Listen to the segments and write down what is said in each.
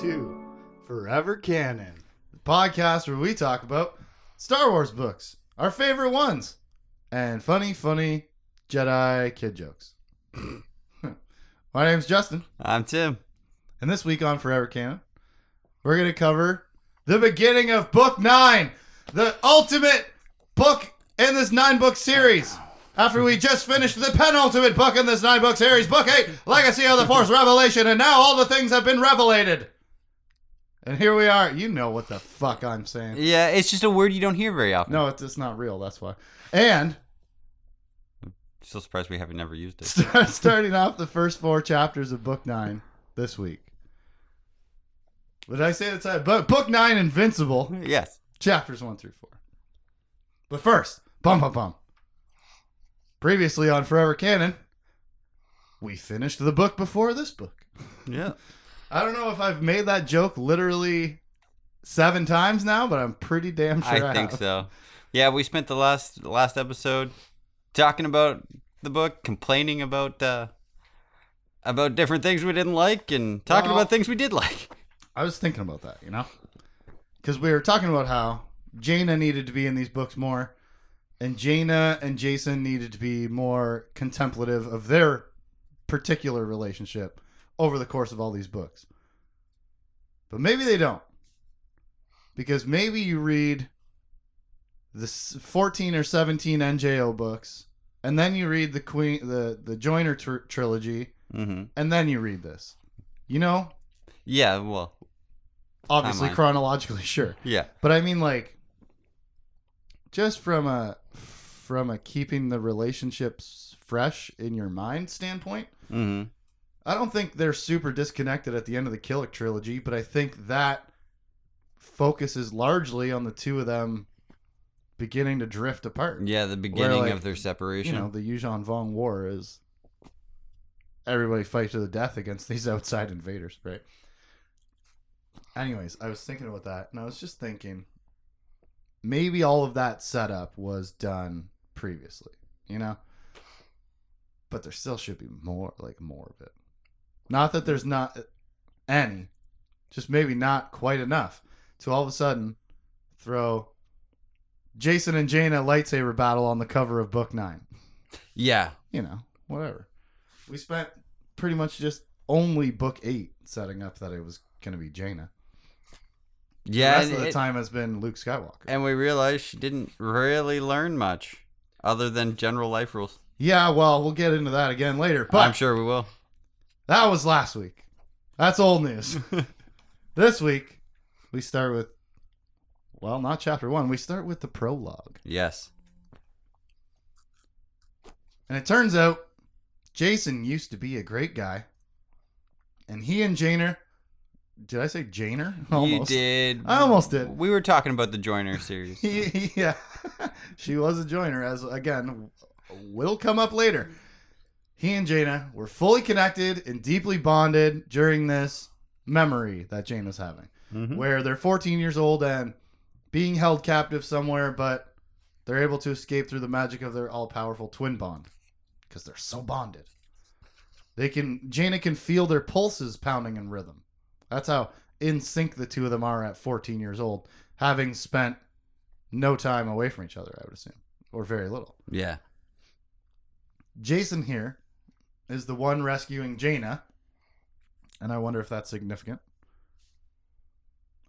to Forever Canon, the podcast where we talk about Star Wars books, our favorite ones, and funny, funny Jedi kid jokes. My name's Justin, I'm Tim. and this week on Forever Canon, we're going to cover the beginning of Book 9, the ultimate book in this nine book series. After we just finished the penultimate book in this nine book series, Book 8, Legacy of the Force Revelation, and now all the things have been revelated. And here we are. You know what the fuck I'm saying. Yeah, it's just a word you don't hear very often. No, it's, it's not real. That's why. And Still surprised we haven't never used it. start, starting off the first four chapters of Book Nine this week. What did I say the time? Book Book Nine, Invincible, yes. chapters one through four. But first, bum bum bum. Previously on Forever Canon, we finished the book before this book. Yeah. I don't know if I've made that joke literally seven times now, but I'm pretty damn sure I, I think have. so. Yeah, we spent the last last episode talking about the book, complaining about uh about different things we didn't like and talking Well- about things we did like. I was thinking about that, you know? Because we were talking about how Jaina needed to be in these books more, and Jaina and Jacen needed to be more contemplative of their particular relationship over the course of all these books. But maybe they don't. Because maybe you read the 14 or 17 NJO books, and then you read the Queen the the Joiner tr- trilogy, hmm and then you read this. You know, Yeah, well, obviously Timeline. chronologically sure yeah. but i mean like just from a from a keeping the relationships fresh in your mind standpoint hmm i don't think they're super disconnected at the end of the Killik trilogy but i think that focuses largely on the two of them beginning to drift apart Yeah, the beginning like, of their separation. you know the Yuuzhan Vong war is everybody fight to the death against these outside invaders, right? Anyways, I was thinking about that, and I was just thinking maybe all of that setup was done previously, you know. But there still should be more, like more of it. Not that there's not any, just maybe not quite enough to all of a sudden throw Jacen and Jaina lightsaber battle on the cover of book nine yeah. you know, whatever. We spent pretty much just only book eight setting up that it was going to be Jaina. Yeah, the rest of the it- time has been Luke Skywalker. and we realized she didn't really learn much other than general life rules. yeah, well, we'll get into that again later. But I'm sure we will. That was last week. That's old news. this week, we start with, well, not chapter one. We start with the prologue. Yes. And it turns out Jacen used to be a great guy. And he and Jaina, did I say Jaina? You did. I almost did. We were talking about the Joiner series. yeah, she was a joiner. As again, will come up later. He and Jaina were fully connected and deeply bonded during this memory that Jaina's having, Mhm. where they're 14 years old and being held captive somewhere, but they're able to escape through the magic of their all-powerful twin bond because they're so bonded. They can Jaina can feel their pulses pounding in rhythm. That's how in sync the two of them are at 14 years old, having spent no time away from each other, I would assume, or very little. Yeah. Jacen here is the one rescuing Jaina, and I wonder if that's significant.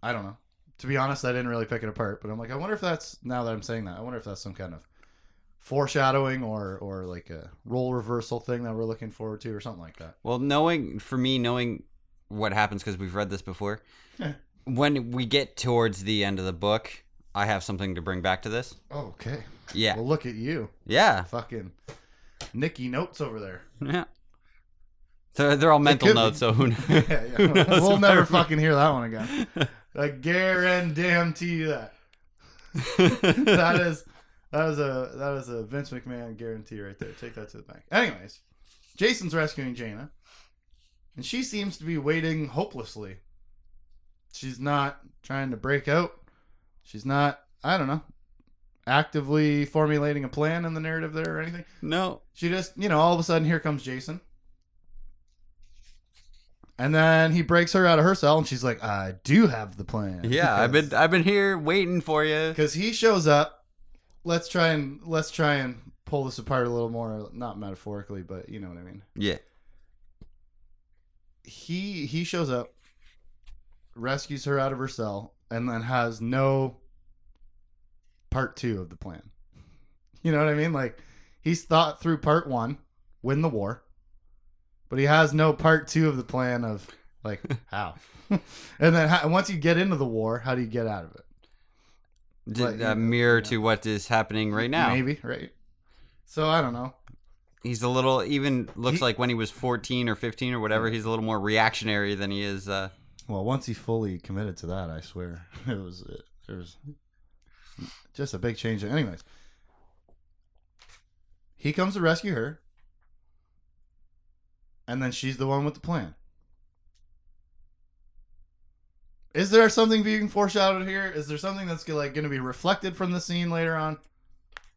I don't know. To be honest, I didn't really pick it apart, but I'm like, I wonder if that's now that I'm saying that, I wonder if that's some kind of foreshadowing or or like a role reversal thing that we're looking forward to or something like that. Well, knowing for me, knowing what happens because we've read this before, when we get towards the end of the book, I have something to bring back to this. Oh, okay. Yeah. Well, look at you, Yeah. fucking Nicky notes over there. Yeah. So they're all mental notes, so who kn- yeah, who knows We'll never they're- fucking hear that one again. I guarantee you that. that is that is a that is a Vince McMahon guarantee right there. Take that to the bank. Anyways, Jacen's rescuing Jaina, and she seems to be waiting hopelessly. She's not trying to break out. She's not. I don't know. Actively formulating a plan in the narrative there or anything. no. She just, you know, all of a sudden here comes Jacen. And then he breaks her out of her cell, and she's like, "I do have the plan." Yeah, I've been I've been here waiting for you. because he shows up. Let's try and let's try and pull this apart a little more, not metaphorically, but you know what I mean. Yeah. He he shows up, rescues her out of her cell, and then has no part two of the plan. You know what I mean? Like he's thought through part one, win the war, but he has no part two of the plan of like how. and then how, once you get into the war, how do you get out of it? D- But, you a know, mirror to what is happening right now. Maybe right. So I don't know. He's a little even looks He- like when he was 14 or 15 or whatever, he's a little more reactionary than he is uh Well, once he fully committed to that, I swear it was it was just a big change. Anyways, he comes to rescue her, and then she's the one with the plan. Is there something being foreshadowed here? Is there something that's like going to be reflected from the scene later on?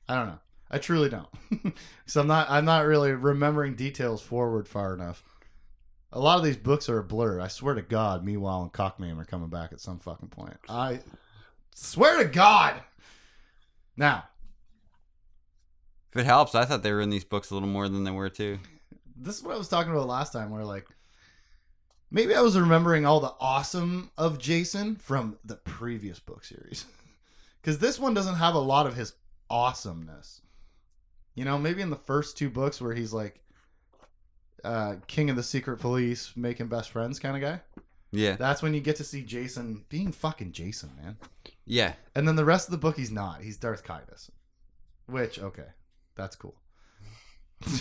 I don't know. I truly don't. so I'm not. I'm not really remembering details forward far enough. A lot of these books are a blur. I swear to God, Meanwhile and Cockname are coming back at some fucking point. I swear to God. Now, if it helps, I thought they were in these books a little more than they were too. this is what I was talking about last time, where like maybe I was remembering all the awesome of Jacen from the previous book series. Because this one doesn't have a lot of his awesomeness. You know, maybe in the first two books where he's like uh, king of the secret police, making best friends kind of guy. Yeah. That's when you get to see Jacen being fucking Jacen, man. Yeah. And then the rest of the book, he's not. He's Darth Caedus. Which, okay, that's cool.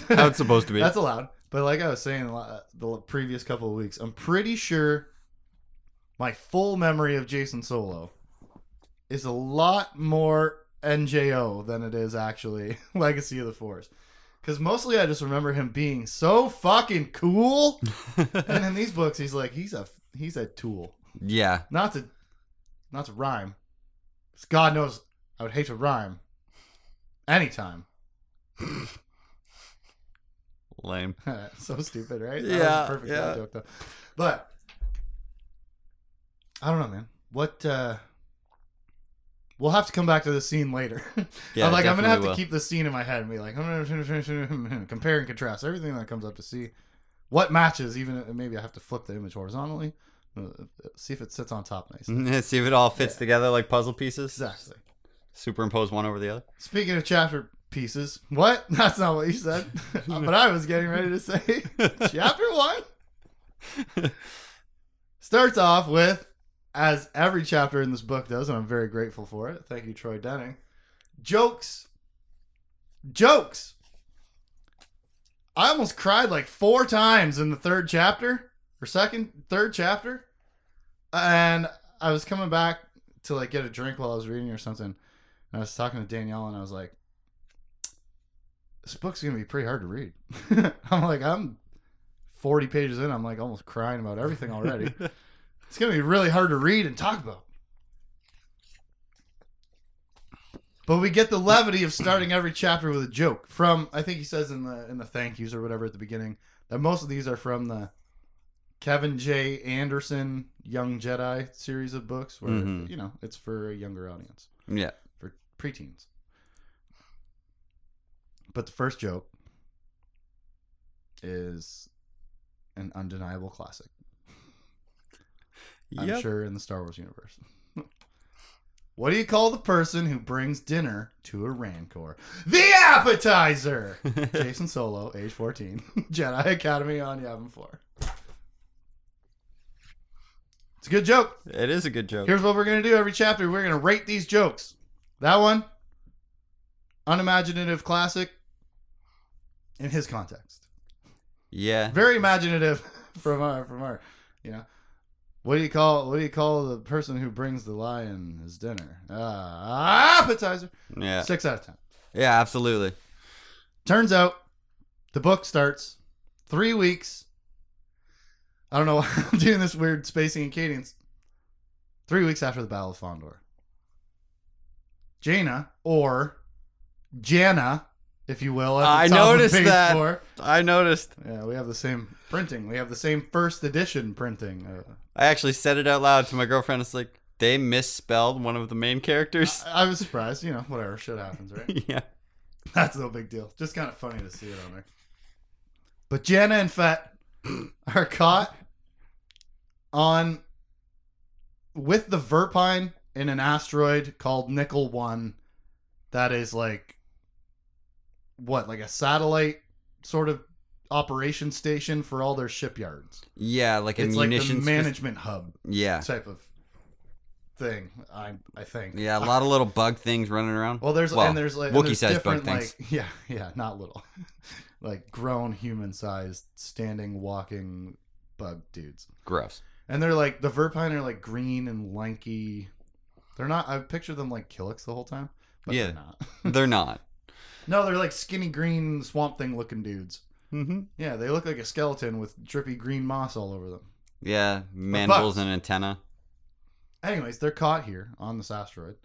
How it's supposed to be. That's allowed. But like I was saying the previous couple of weeks, I'm pretty sure my full memory of Jacen Solo is a lot more NJO than it is actually Legacy of the Force. Because mostly I just remember him being so fucking cool. and in these books, he's like, he's a he's a tool. yeah. Not to not to rhyme. 'Cause God knows I would hate to rhyme. Anytime. Lame. so stupid, right? Yeah, that was a perfect yeah. dad joke though. But I don't know, man. What uh We'll have to come back to this scene later. Yeah, I'm like, I'm gonna have definitely to keep this scene in my head and be like, compare and contrast everything that comes up to see what matches. Even maybe I have to flip the image horizontally, uh, see if it sits on top nice. See if it all fits together like puzzle pieces. Exactly. Superimpose one over the other. Speaking of chapter pieces, what? That's not what you said. but I was getting ready to say chapter one starts off with, as every chapter in this book does, and I'm very grateful for it. Thank you, Troy Denning. Jokes. Jokes. I almost cried like four times in the third chapter or second, third chapter. And I was coming back to like get a drink while I was reading or something. And I was talking to Danielle and I was like, this book's going to be pretty hard to read. I'm like, I'm 40 pages in. I'm like almost crying about everything already. it's going to be really hard to read and talk about. But we get the levity of starting every chapter with a joke from I think he says in the in the thank yous or whatever at the beginning that most of these are from the Kevin J. Anderson Young Jedi series of books where Mhm. you know it's for a younger audience Yeah. for preteens. But the first joke is an undeniable classic. I'm Yep. sure in the Star Wars universe. what do you call the person who brings dinner to a Rancor? The appetizer! Jacen Solo, age 14, Jedi Academy on Yavin 4. It's a good joke. It is a good joke. Here's what we're going to do every chapter. We're going to rate these jokes. That one, unimaginative classic in his context. Yeah. Very imaginative from our from our, you know. What do you call what do you call the person who brings the lion his dinner? Uh, appetizer. Yeah. Six out of ten. Yeah, absolutely. Turns out the book starts three weeks. I don't know why I'm doing this weird spacing and cadence. Three weeks after the Battle of Fondor. Jaina, or Jana, if you will. At I the top of noticed that. four. I noticed. Yeah, we have the same printing. We have the same first edition printing. Uh, I actually said it out loud to my girlfriend. It's like they misspelled one of the main characters. I, I was surprised. You know, whatever. Shit happens, right? yeah. That's no big deal. Just kind of funny to see it on there. But Jana and Fett are caught on with the Verpine in an asteroid called Nickel One. That is like what, like a satellite sort of operation station for all their shipyards. Yeah, like a It's like the munitions. management hub yeah. type of thing. I I think. Yeah, a lot of little bug things running around. Well, there's and there's like and there's Wookiee-sized bug different, things. Like, yeah, yeah, not little, like grown human-sized, standing, walking bug dudes. Gross. And they're like the Verpine are like green and lanky. They're not. I pictured them like Killiks the whole time, but Yeah. they're not. They're not. no, they're like skinny green swamp thing looking dudes. Mm-hmm. Yeah, they look like a skeleton with drippy green moss all over them. Yeah, mandibles and antenna. Anyways, they're caught here on this asteroid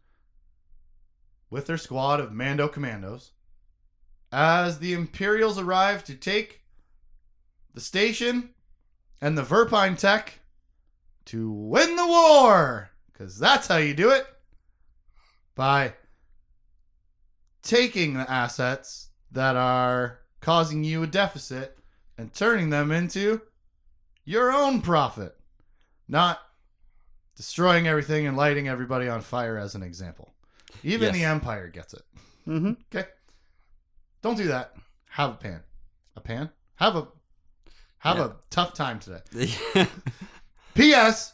with their squad of Mando commandos as the Imperials arrive to take the station and the Verpine tech to win the war. Because that's how you do it. By taking the assets that are causing you a deficit and turning them into your own profit. Not destroying everything and lighting everybody on fire as an example. Even Yes. the Empire gets it. Mm-hmm. Okay. Don't do that. Have a pan. A pan? Have a have Yeah. a tough time today. P.S.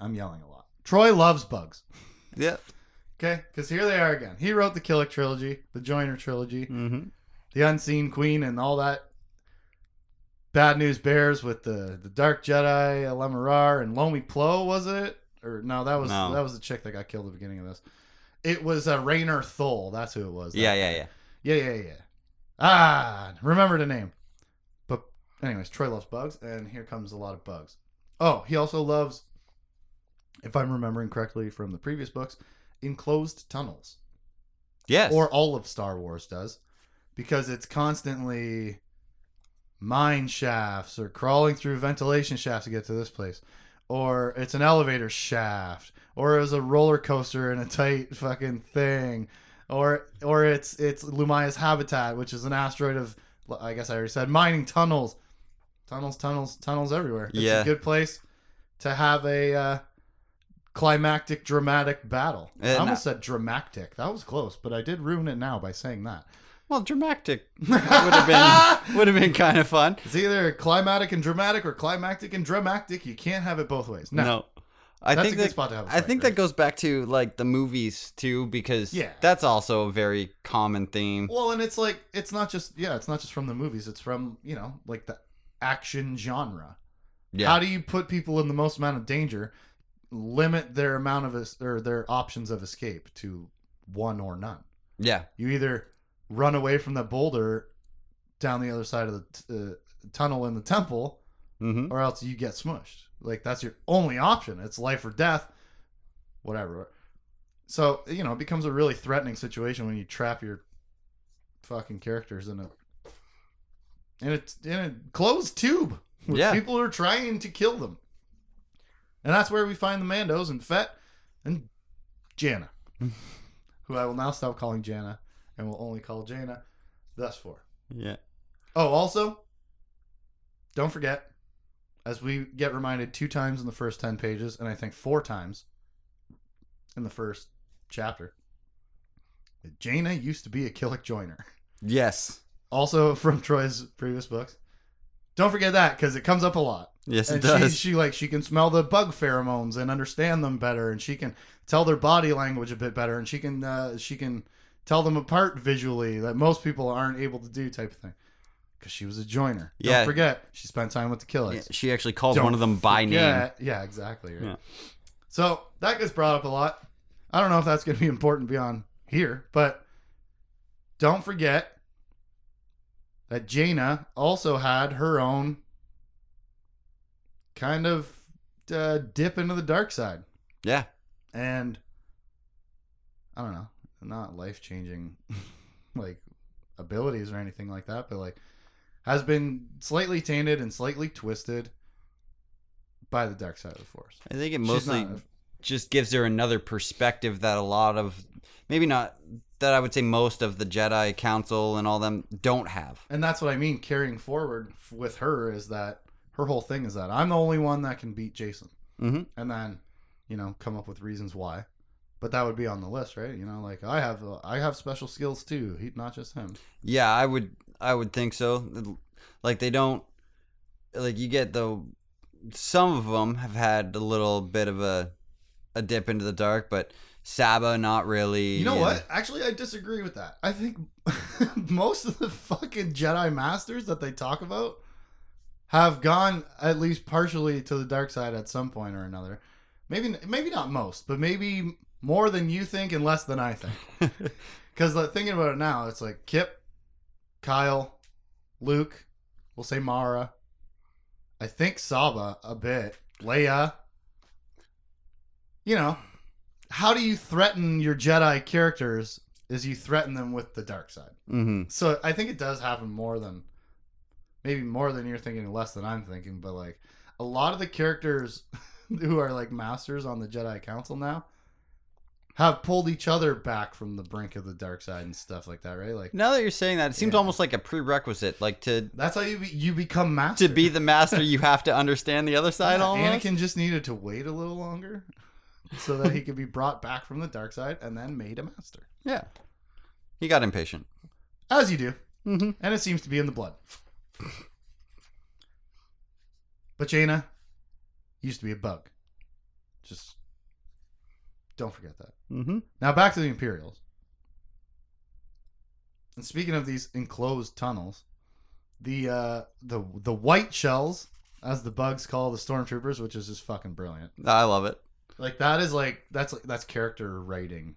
I'm yelling a lot. Troy loves bugs. yeah. Okay? Because here they are again. He wrote the Killik trilogy, the Joiner trilogy, Mm-hmm. the Unseen Queen, and all that. Bad News Bears with the the Dark Jedi, Lemarar, and Lomi Plo, was it? Or no, that was No. that was the chick that got killed at the beginning of this. It was uh, Raynar Thul. That's who it was. Yeah, yeah, yeah. Yeah, yeah, yeah. Ah, remember the name. But anyways, Troy loves bugs, and here comes a lot of bugs. Oh, he also loves, if I'm remembering correctly from the previous books, enclosed tunnels. Yes. Or all of Star Wars does. Because it's constantly mine shafts or crawling through ventilation shafts to get to this place. Or it's an elevator shaft. Or it was a roller coaster in a tight fucking thing. Or or it's it's Lumiya's habitat, which is an asteroid of I guess I already said mining tunnels. Tunnels, tunnels, tunnels everywhere. It's Yeah. a good place to have a uh, climactic, dramatic battle. I And- almost said dramatic. That was close, but I did ruin it now by saying that. well, dramatic would have been would have been kind of fun. It's either climatic and dramatic or climactic and dramatic. You can't have it both ways. No. No. I That's think a good that, spot to have a I fight, think right? that goes back to like the movies too, because Yeah. that's also a very common theme. Well, and it's like it's not just yeah, it's not just from the movies. It's from you know like the action genre. Yeah. How do you put people in the most amount of danger? Limit their amount of es- or their options of escape to one or none. yeah. You either run away from the boulder down the other side of the t- uh, tunnel in the temple, Mm-hmm. or else you get smushed. Like that's your only option. It's life or death, whatever. So you know it becomes a really threatening situation when you trap your fucking characters in a in a in a closed tube with Yeah. people who are trying to kill them. And that's where we find the Mandos and Fett and Jana, who I will now stop calling Jana and will only call Jana. Thus for. Yeah. Oh, also, don't forget, as we get reminded two times in the first 10 pages, and I think four times in the first chapter, that Jaina used to be a Killik joiner. Yes. Also from Troy's previous books. Don't forget that because it comes up a lot. Yes, it does. she, she like she can smell the bug pheromones and understand them better, and she can tell their body language a bit better, and she can uh, she can tell them apart visually that most people aren't able to do, type of thing. Because she was a joiner. Yeah. Don't forget, she spent time with the killers. Yeah, she actually calls Don't one of them by name. Yeah, exactly. Right. Yeah. So that gets brought up a lot. I don't know if that's going to be important beyond here, but don't forget that Jaina also had her own kind of uh, dip into the dark side. Yeah. And I don't know, not life changing, like abilities or anything like that, but like has been slightly tainted and slightly twisted by the dark side of the force. I think it mostly just gives her another perspective that a lot of maybe not that I would say most of the Jedi Council and all them don't have. and that's what I mean carrying forward with her is that her whole thing is that I'm the only one that can beat Jacen. hmm and then you know come up with reasons why but that would be on the list right you know like i have uh, i have special skills too he not just him Yeah, I would I would think so. Like they don't like you get the some of them have had a little bit of a a dip into the dark, but Saba not really. you know what actually i disagree with that i think most of the fucking jedi masters that they talk about have gone at least partially to the dark side at some point or another maybe maybe not most but maybe more than you think and less than i think Because thinking about it now, it's like Kip, Kyle, Luke, we'll say Mara. I think Saba a bit. Leia. You know, how do you threaten your Jedi characters is you threaten them with the dark side. Mhm. So I think it does happen more than maybe more than you're thinking, less than I'm thinking, but like a lot of the characters who are like masters on the Jedi Council now have pulled each other back from the brink of the dark side and stuff like that, right? Like Now that you're saying that, it seems Yeah. almost like a prerequisite. Like to that's how you be, you become master. to be the master, you have to understand the other side. Yeah, almost. Anakin just needed to wait a little longer so that he could be brought back from the dark side and then made a master. Yeah, he got impatient. As you do. Mm-hmm. And it seems to be in the blood. But Jaina used to be a bug. Just don't forget that. Mm-hmm. Now back to the Imperials. And speaking of these enclosed tunnels, the uh the the white shells, as the bugs call the stormtroopers, which is just fucking brilliant. I love it. Like that is like that's like that's character writing,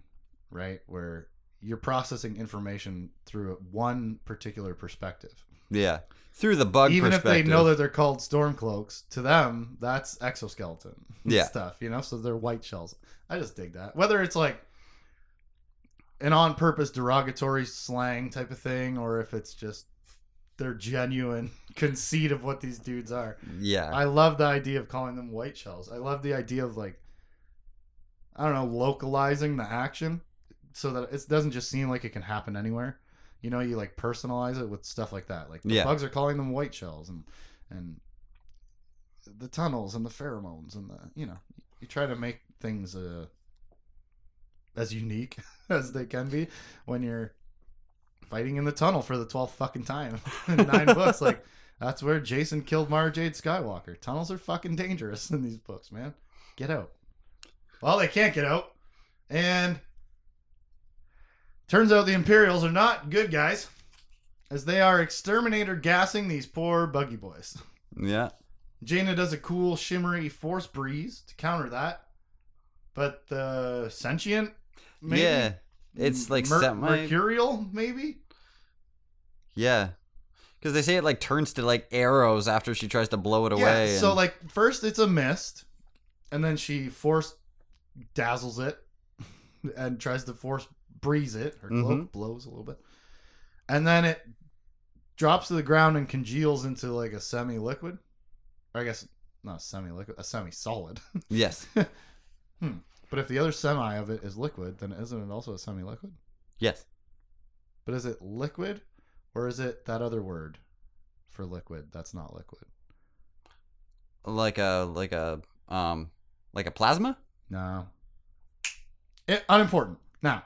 right? Where you're processing information through one particular perspective. Yeah, through the bug Even if they know that they're called stormcloaks, to them that's exoskeleton Yeah. stuff, you know. So they're white shells. I just dig that. Whether it's like an on-purpose derogatory slang type of thing, or if it's just their genuine conceit of what these dudes are. yeah, I love the idea of calling them white shells. I love the idea of like I don't know, localizing the action so that it doesn't just seem like it can happen anywhere. You know, you like personalize it with stuff like that. Like the Yeah. bugs are calling them white shells and and the tunnels and the pheromones and the you know, you try to make things uh as unique as they can be when you're fighting in the tunnel for the 12th fucking time in nine books like that's where Jacen killed Mara Jade Skywalker. Tunnels are fucking dangerous in these books, man. Get out. Well, they can't get out. And turns out the Imperials are not good guys, as they are exterminator gassing these poor buggy boys. yeah. Jaina does a cool shimmery force breeze to counter that. But the sentient, maybe? Yeah, it's like Mer- semi- mercurial, maybe. yeah. Because they say it like turns to like arrows after she tries to blow it away. Yeah, so and- like first it's a mist, and then she force dazzles it and tries to force breeze it. Her cloak Mhm. blows a little bit, and then it drops to the ground and congeals into like a semi-liquid. I guess not semi-liquid, a semi-solid. yes, but if the other semi of it is liquid, then isn't it also a semi-liquid? yes. But is it liquid, or is it that other word for liquid that's not liquid? Like a like a um like a plasma. No. It, unimportant. Now.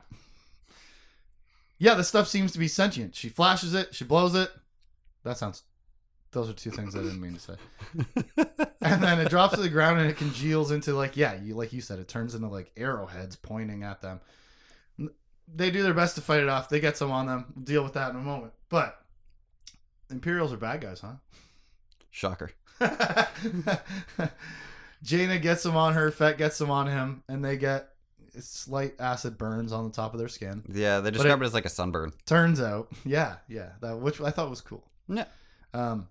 Yeah, the stuff seems to be sentient. She flashes it, she blows it. That sounds. Those are two things I didn't mean to say. And then it drops to the ground and it congeals into like yeah, you like you said, it turns into like arrowheads pointing at them. They do their best to fight it off. They get some on them. We'll deal with that in a moment. But Imperials are bad guys, huh? Shocker. Jaina gets them on her, Fett gets them on him, and they get slight acid burns on the top of their skin. Yeah, they describe it, as like a sunburn. Turns out, yeah, yeah, that which I thought was cool. Yeah. Um,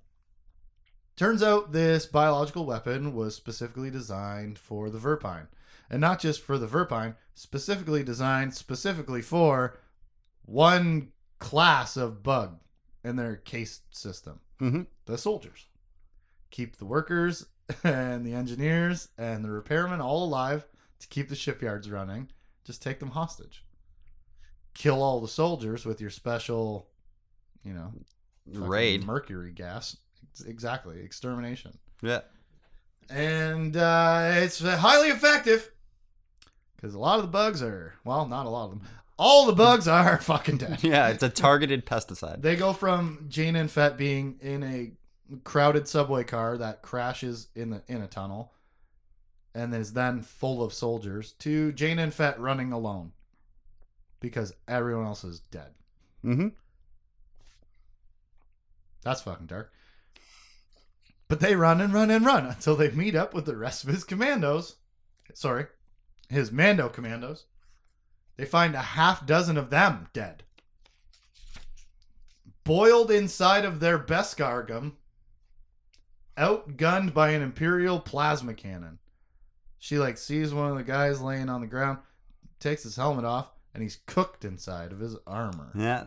turns out this biological weapon was specifically designed for the Verpine, and not just for the Verpine, specifically designed specifically for one class of bug in their case system. Mhm. The soldiers keep the workers and the engineers and the repairmen all alive to keep the shipyards running. Just take them hostage. Kill all the soldiers with your special, you know, Raid. mercury gas. Exactly, extermination. Yeah. And uh, it's highly effective because a lot of the bugs are, well, not a lot of them. All the bugs are fucking dead. Yeah, it's a targeted pesticide. They go from Jane and Fett being in a crowded subway car that crashes in the in a tunnel and is then full of soldiers to Jane and Fett running alone because everyone else is dead. Mm-hmm. That's fucking dark. But they run and run and run until they meet up with the rest of his commandos. Sorry, his Mando commandos. They find a half dozen of them dead. Boiled inside of their beskar'gam, outgunned by an Imperial plasma cannon. She like sees one of the guys laying on the ground, takes his helmet off, and he's cooked inside of his armor. Yeah.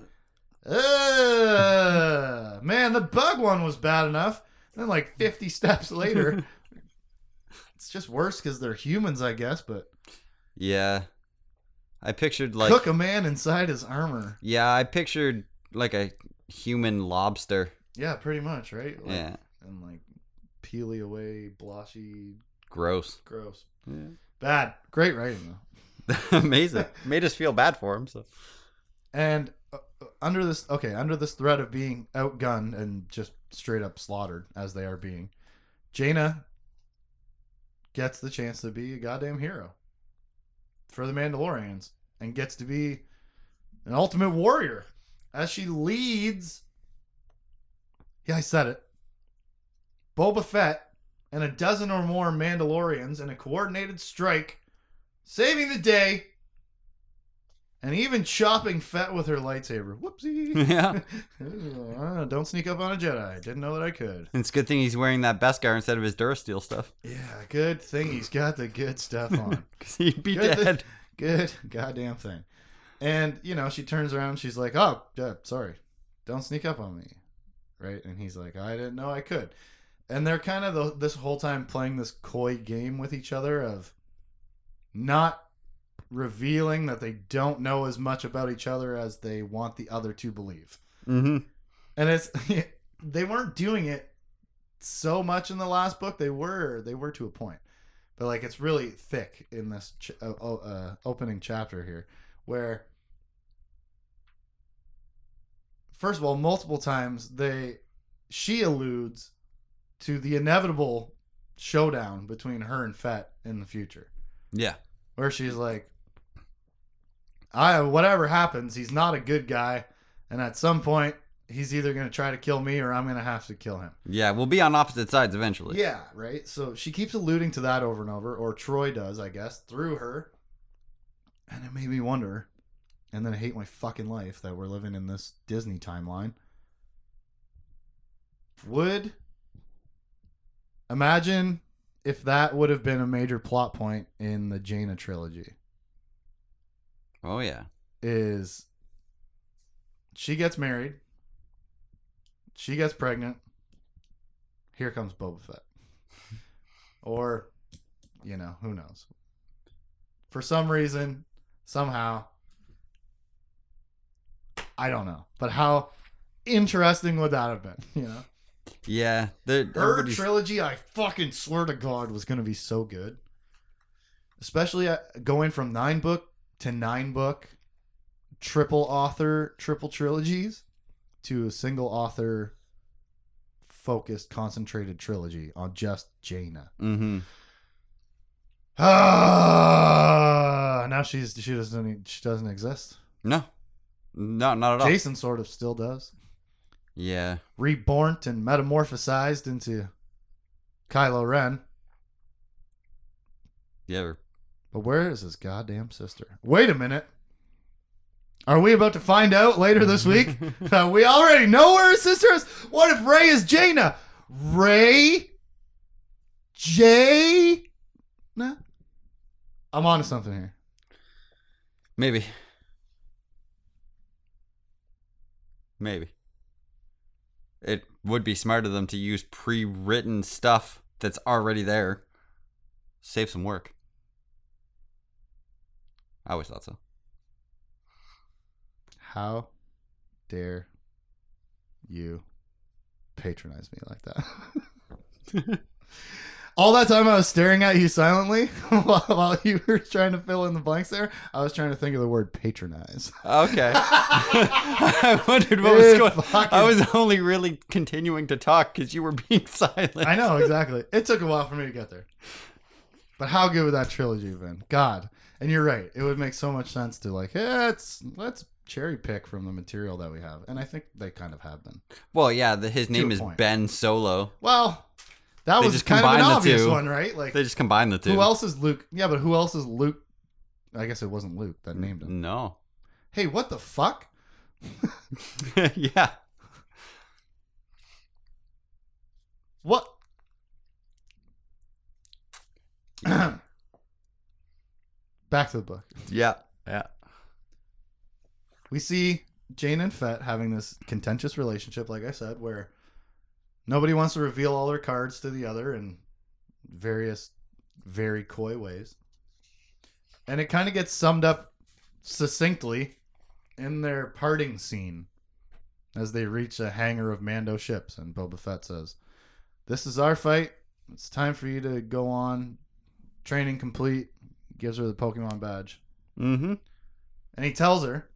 Ugh. man, the bug one was bad enough. Then, like 50 steps later, it's just worse because they're humans, I guess. But Yeah. I pictured like cook a man inside his armor. yeah, I pictured like a human lobster. Yeah, pretty much, right? Like, Yeah. And like peely away, blotchy, Gross. gross. Yeah. Bad. Great writing, though. Amazing. Made us feel bad for him. So. And uh, uh, under this, okay, under this threat of being outgunned and just straight up slaughtered as they are being, Jaina gets the chance to be a goddamn hero for the Mandalorians and gets to be an ultimate warrior as she leads. Yeah, I said it. Boba Fett and a dozen or more Mandalorians in a coordinated strike, saving the day and even chopping Fett with her lightsaber. Whoopsie. Yeah. Uh, Don't sneak up on a Jedi. Didn't know that I could. It's a good thing he's wearing that Beskar instead of his Durasteel stuff. Yeah, good thing he's got the good stuff on. Because he'd be Good thi- dead. good goddamn thing. And, you know, she turns around. She's like, oh, yeah, sorry. Don't sneak up on me. Right? And he's like, I didn't know I could. And they're kind of the, this whole time playing this coy game with each other of not revealing that they don't know as much about each other as they want the other to believe. Mm-hmm. and it's they weren't doing it so much in the last book they were they were to a point but like it's really thick in this ch- uh, uh, opening chapter here where first of all multiple times they she alludes to the inevitable showdown between her and Fett in the future Yeah. where she's like I whatever happens he's not a good guy and at some point he's either going to try to kill me or I'm going to have to kill him. Yeah, we'll be on opposite sides eventually. Yeah, right? So she keeps alluding to that over and over or Troy does, I guess, through her. And it made me wonder and then I hate my fucking life that we're living in this Disney timeline. Would imagine if that would have been a major plot point in the Jaina trilogy. Oh yeah. is she gets married, she gets pregnant. Here comes Boba Fett, or you know who knows. For some reason, somehow, I don't know, but how interesting would that have been? You know, Yeah. The her everybody's trilogy, I fucking swear to God, was gonna be so good. Especially uh, going from nine book to nine book, triple author, triple trilogies, to a single author, focused, concentrated trilogy on just Jaina. Mm-hmm. Ah, now she's she doesn't she doesn't exist. No. No, not at all. Jacen sort of still does. Yeah. Reborn and metamorphosized into Kylo Ren. Yeah. But where is his goddamn sister? Wait a minute. Are we about to find out later this week? that we already know where his sister is? What if Rey is Jaina? Rey? Jay? Nah. I'm on to something here. Maybe. Maybe. Would be smart of them to use pre-written stuff that's already there. Save some work. I always thought so. How dare you patronize me like that? All that time I was staring at you silently while, while you were trying to fill in the blanks there, I was trying to think of the word patronize. Okay. I wondered what was It going fucking- I was only really continuing to talk because you were being silent. I know, exactly. It took a while for me to get there. But how good would that trilogy have been? God. And you're right. It would make so much sense to like, let's let's cherry pick from the material that we have. And I think they kind of have been. Well, yeah, the, his name a is point. Ben Solo. Well, that They was kind of an obvious two. one, right? Like They just combined the two. Who else is Luke? Yeah, but who else is Luke? I guess it wasn't Luke that named him. No. Hey, what the fuck? yeah. What? Back to the book. Yeah. Yeah. We see Jane and Fett having this contentious relationship, like I said, where nobody wants to reveal all their cards to the other in various, very coy ways. And it kind of gets summed up succinctly in their parting scene as they reach a hangar of Mando ships. And Boba Fett says, This is our fight. It's time for you to go on. Training complete. Gives her the Pokemon badge. Mm-hmm. And he tells her,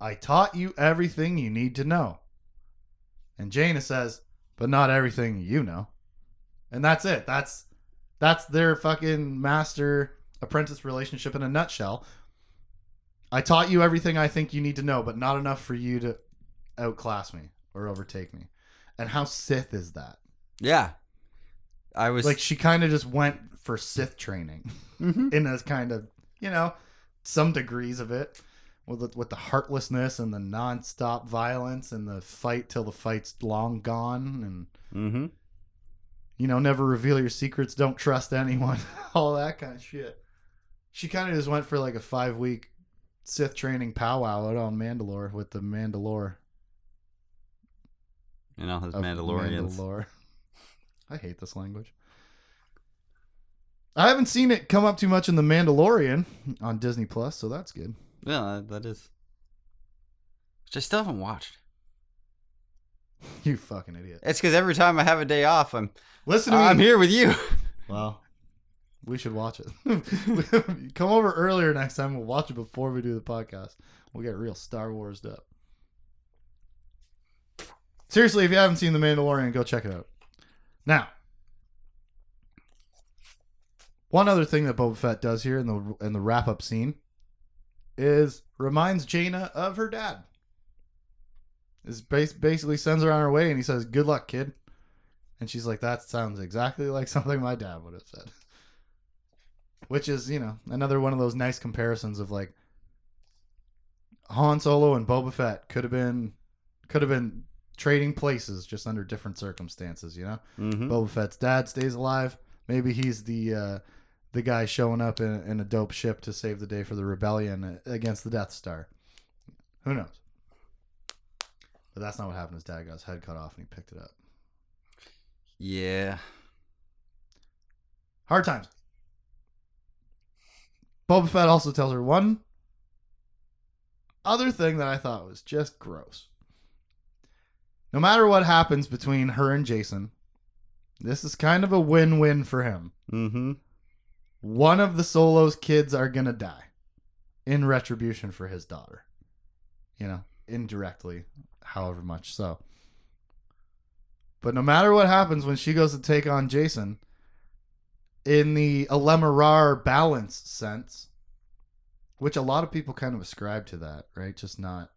I taught you everything you need to know. And Jaina says, but not everything you know. And that's it. That's that's their fucking master apprentice relationship in a nutshell. I taught you everything I think you need to know, but not enough for you to outclass me or overtake me. And how Sith is that? Yeah. I was Like she kind of just went for Sith training. Mhm. in a kind of you know some degrees of it with the, with the heartlessness and the nonstop violence and the fight till the fight's long gone and Mm-hmm. you know never reveal your secrets don't trust anyone all that kind of shit she kind of just went for like a five week Sith training powwow out on Mandalore with the Mandalore You know, his Mandalorians. Mandalore. I hate this language. I haven't seen it come up too much in the Mandalorian on Disney Plus, so that's good. Yeah, that- is. Which I still haven't watched. You fucking idiot. It's because every time I have a day off, I'm Listen to me. I'm here with you. Well, we should watch it. Come over earlier next time. We'll watch it before we do the podcast. We'll get real Star Wars up. Seriously, if you haven't seen The Mandalorian, go check it out. Now, one other thing that Boba Fett does here in the in the wrap up scene is reminds Jaina of her dad. Is bas- basically sends her on her way, and he says, "Good luck, kid." And she's like, "That sounds exactly like something my dad would have said." Which is, you know, another one of those nice comparisons of like Han Solo and Boba Fett could have been could have been trading places just under different circumstances, you know? Mm-hmm. Boba Fett's dad stays alive. Maybe he's the uh, the guy showing up in, in a dope ship to save the day for the rebellion against the Death Star. Who knows? But that's not what happened. His dad got his head cut off and he picked it up. Yeah. Hard times. Boba Fett also tells her one other thing that I thought was just gross. No matter what happens between her and Jacen, this is kind of a win win for him. Mm-hmm. One of the Solo's kids are to die in retribution for his daughter. You know, indirectly, however much so. But no matter what happens when she goes to take on Jacen, in the Alemarar balance sense, which a lot of people kind of ascribe to that, right? Just not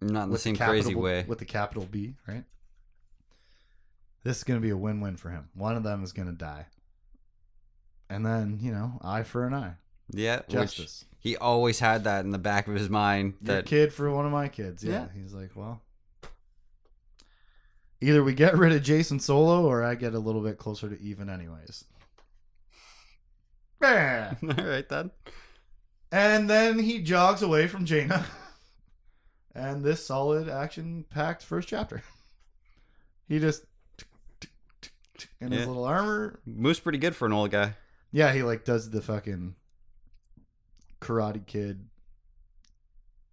Not in the same capital- crazy way. with the capital B, right? This is going to be a win-win for him. One of them is going to die, and then you know, eye for an eye, Yeah. Justice. he always had that in the back of his mind. Your That kid for one of my kids. Yeah. Yeah. He's like, well, either we get rid of Jacen Solo or I get a little bit closer to even, anyways. All right then. And then he jogs away from Jaina and this solid action packed first chapter. he just in his little armor. Moves pretty good for an old guy. Yeah, he like does the fucking Karate Kid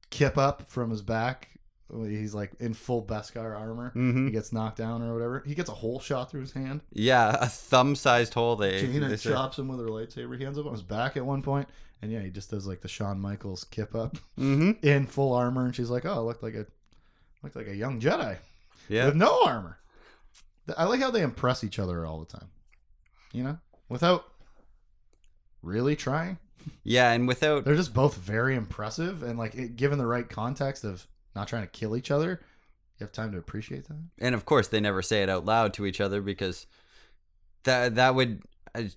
kip up from his back. He's like in full Beskar armor. Mm-hmm. He gets knocked down or whatever. He gets a hole shot through his hand. Yeah, a thumb-sized hole. They, Jaina they chops him with her lightsaber. He ends up on his back at one point. point, and yeah, he just does like the Shawn Michaels kip up Mm-hmm. in full armor, and she's like, "Oh, looked like a looked like a young Jedi Yeah. with no armor." I like how they impress each other all the time, you know, without really trying. Yeah, and without They're just both very impressive, and like it, given the right context of not trying to kill each other, you have time to appreciate that. and of course they never say it out loud to each other because that that would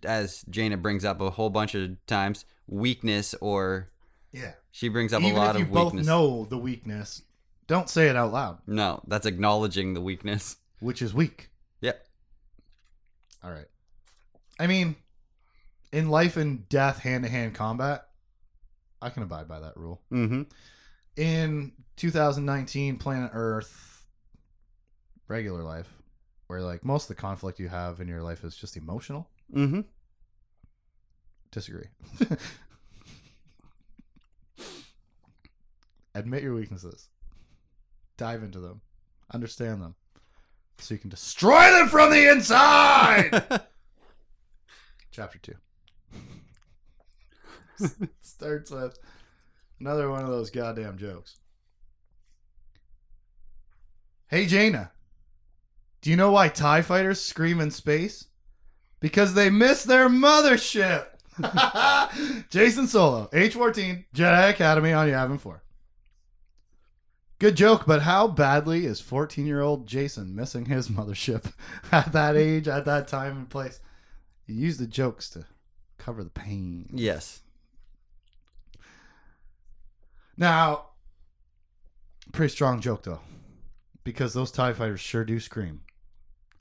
as, Jaina brings up a whole bunch of times weakness or Yeah, she brings up even a lot if you of both weakness. know the weakness, don't say it out loud, No, that's acknowledging the weakness. which is weak. Yeah. All right. I mean, in life and death, hand to hand combat, I can abide by that rule. Mm-hmm. In 2019, Planet Earth, regular life, where like most of the conflict you have in your life is just emotional. Mm-hmm. Disagree. Admit your weaknesses. Dive into them. Understand them. So you can destroy them from the inside. Chapter 2. Starts with another one of those goddamn jokes. Hey, Jaina. Do you know why TIE fighters scream in space? Because they miss their mothership. Jacen Solo, age 14, Jedi Academy on Yavin 4. Good joke, but how badly is 14 year old Jacen missing his mothership at that age, at that time and place? He used the jokes to cover the pain. yes. Now, pretty strong joke though, because those TIE fighters sure do scream.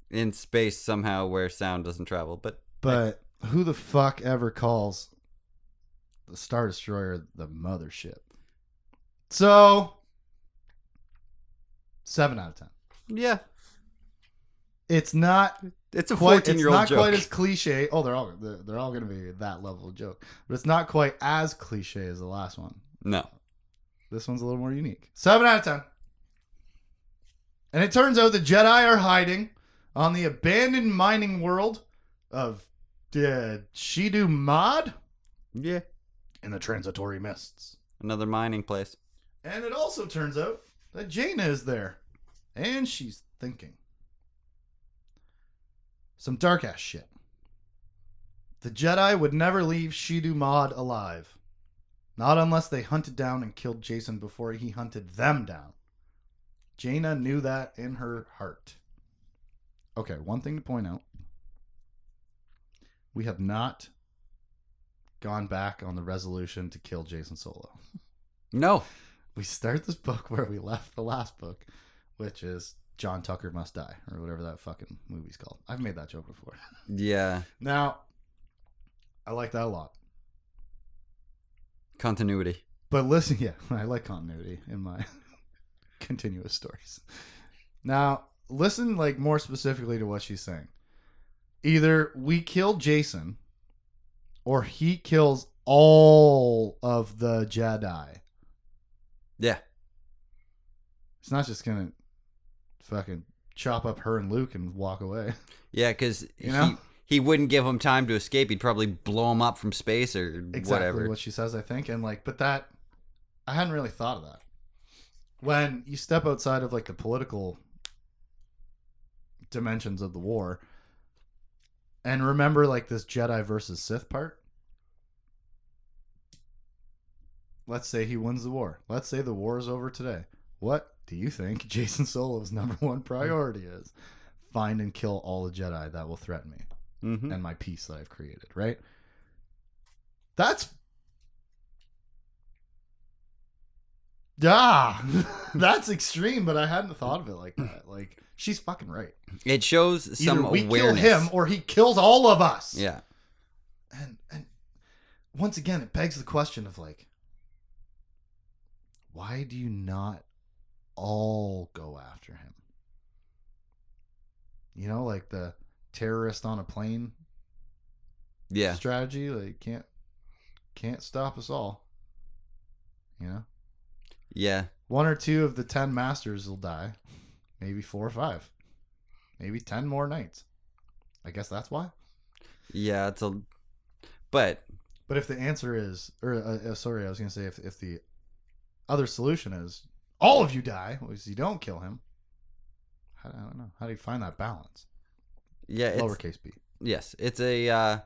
In space somehow where sound doesn't travel, but But who the fuck ever calls the Star Destroyer the mothership? So, 7 out of 10. yeah, It's not it's a quite, it's fourteen-year-old It's not joke. quite as cliche. Oh, they're all they're, they're all going to be that level of joke, but it's not quite as cliche as the last one. no, This one's a little more unique. Seven out of ten. And it turns out the Jedi are hiding on the abandoned mining world of uh, Shedu Maad yeah, in the transitory mists. another mining place. And it also turns out that Jaina is there. And she's thinking. Some dark ass shit. The Jedi would never leave Shedu Maad alive. Not unless they hunted down and killed Jacen before he hunted them down. Jaina knew that in her heart. Okay, one thing to point out. We have not gone back on the resolution to kill Jacen Solo No, we start this book where we left the last book, which is John Tucker Must Die, or whatever that fucking movie's called. I've made that joke before. yeah, Now, I like that a lot. Continuity. But listen, yeah, I like continuity in my continuous stories. Now, listen like more specifically to what she's saying. Either we kill Jacen or he kills all of the Jedi. Yeah, It's not just gonna fucking chop up her and Luke and walk away. yeah, because You know? He wouldn't give him time to escape. He'd probably blow him up from space or exactly whatever. what she says, I think. And like, but that I hadn't really thought of that. When you step outside of like the political dimensions of the war and remember like this Jedi versus Sith part. Let's say he wins the war. Let's say the war is over today. What do you think Jacen Solo's number one priority is? Find and kill all the Jedi that will threaten me hmm and my peace that I've created, right? That's Ah, that's extreme, but I hadn't thought of it like that. Like she's fucking right. It shows Either some we awareness. kill him or he kills all of us. Yeah, And and once again, it begs the question of like, why do you not all go after him. You know, like the terrorist on a plane Yeah. strategy. Like can't can't stop us all. You know, Yeah. one or two of the ten masters will die. Maybe four or five. Maybe ten more knights. I guess that's why. Yeah. It's a. But But if the answer is, or uh, uh, sorry, I was gonna say if if the other solution is all of you die, because you don't kill him. How, I don't know. How do you find that balance? Yeah, it's, Lowercase b. yes, it's a. Uh,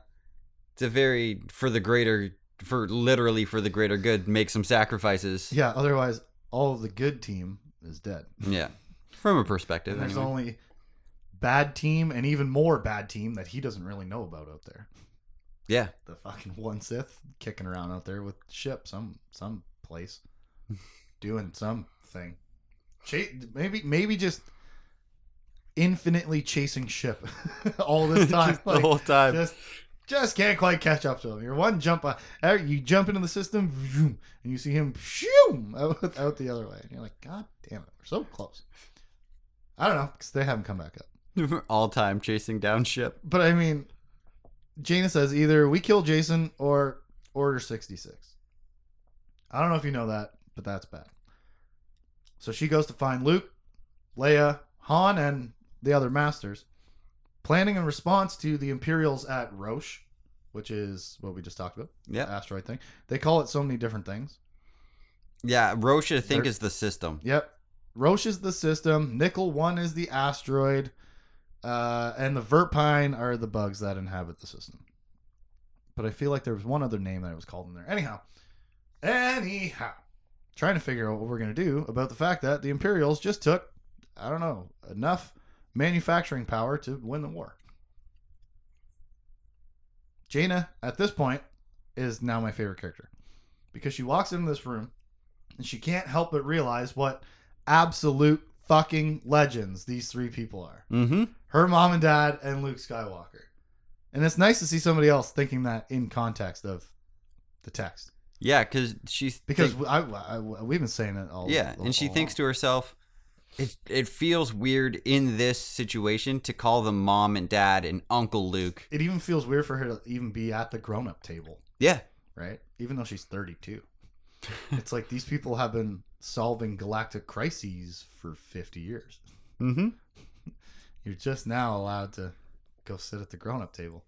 it's a very for the greater for literally for the greater good. Make some sacrifices. Yeah. Otherwise, all of the good team is dead. Yeah. From a perspective. There's anyway. only bad team and even more bad team that he doesn't really know about out there. Yeah. The fucking one Sith kicking around out there with ship some some place, doing something. Maybe maybe just infinitely chasing ship all this time. Just the whole time. just just can't quite catch up to him. You're one jump, uh, uh, you jump into the system, vroom, and you see him shoom out, out the other way, and you're like, God damn it, we're so close. I don't know because they haven't come back up. All time chasing down ship. But I mean, Jaina says either we kill Jacen or Order 66. I don't know if you know that, but that's bad. So she goes to find Luke, Leia, Han, and the other masters, planning in response to the Imperials at Roche, which is what we just talked about, Yeah. asteroid thing. They call it so many different things. Yeah. Roche, I think, They're- is the system. Yep. Roche is the system. Nickel 1 is the asteroid. Uh, and the Verpine are the bugs that inhabit the system. But I feel like there was one other name that it was called in there. Anyhow. Anyhow. Trying to figure out what we're going to do about the fact that the Imperials just took, I don't know, enough manufacturing power to win the war. Jaina, at this point, is now my favorite character. Because she walks into this room and she can't help but realize what absolute fucking legends these three people are. Mm-hmm. Her mom and dad and Luke Skywalker. And it's nice to see somebody else thinking that in context of the text. Yeah, because she's Because I, I- we've been saying it all yeah, all- and she all thinks along. to herself, it it feels weird in this situation to call them mom and dad and Uncle Luke. it even feels weird for her to even be at the grown up table, Yeah, right? Even though she's 32. it's like these people have been solving galactic crises for 50 years. mm-hmm. You're just now allowed to go sit at the grown up table.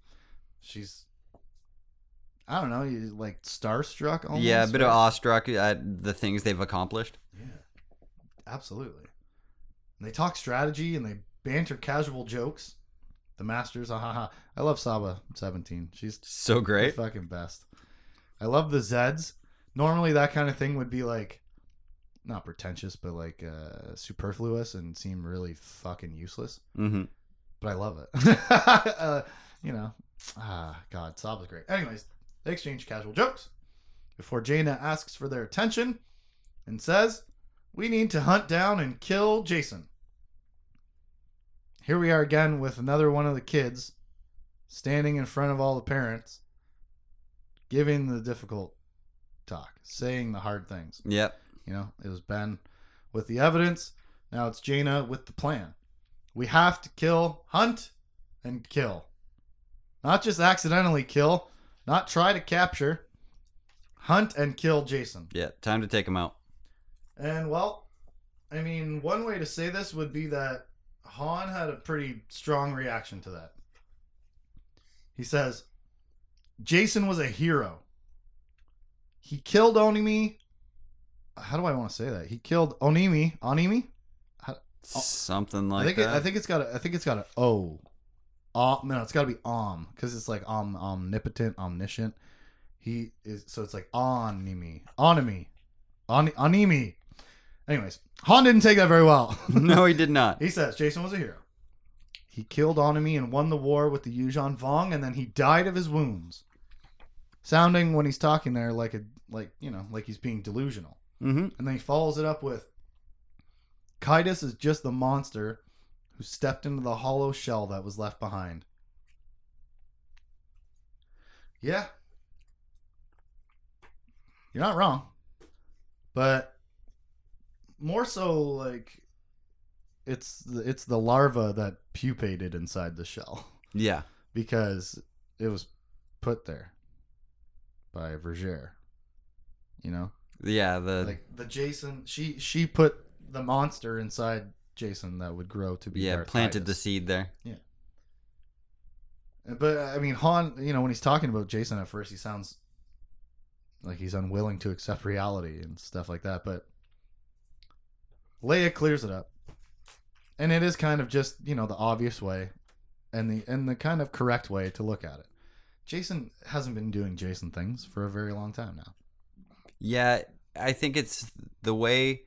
She's, I don't know, you like starstruck almost. yeah, a bit of awestruck at the things they've accomplished. Yeah, absolutely. And they talk strategy and they banter casual jokes. The masters, ah, ha, ha. I love Saba Sebatyne. She's So the great. fucking best. I love the Zeds. Normally, that kind of thing would be like, not pretentious, but like uh, superfluous and seem really fucking useless. Mm-hmm. but I love it. uh, you know, ah, God, Saba's great. Anyways, they exchange casual jokes before Jaina asks for their attention and says, "We need to hunt down and kill Jacen." Here we are again with another one of the kids standing in front of all the parents, giving the difficult talk, saying the hard things. Yep. You know, it was Ben with the evidence. Now it's Jaina with the plan. We have to kill, hunt, and kill. Not just accidentally kill, not try to capture. Hunt and kill Jacen. Yeah. Time to take him out. And well, I mean, one way to say this would be that Han had a pretty strong reaction to that. He says, Jacen was a hero. He killed Onimi. How do I want to say that? He killed Onimi. Onimi? Oh, Something like I think that. it, I think it's got a, I think it's got an O. Om, no, it's got to be Om because it's like om, omnipotent, omniscient. He is so it's like Onimi, Onimi, On, Onimi. Anyways, Han didn't take that very well. no, he did not. he says Jacen was a hero. He killed Onimi and won the war with the Yuuzhan Vong, and then he died of his wounds. Sounding when he's talking there like a like you know like he's being delusional. Mm-hmm. And then he follows it up with Caedus is just the monster who stepped into the hollow shell that was left behind. Yeah. You're not wrong. But more so like it's the, it's the larva that pupated inside the shell Yeah. because it was put there by Vergere. You know, Yeah. The like the Jacen, she she put the monster inside Jacen that would grow to be yeah Darth planted the seed there. Yeah. But I mean, Han, you know, when he's talking about Jacen at first, he sounds like he's unwilling to accept reality and stuff like that. But Leia clears it up, and it is kind of just you know the obvious way, and the and the kind of correct way to look at it. Jacen hasn't been doing Jacen things for a very long time now. Yeah, I think it's the way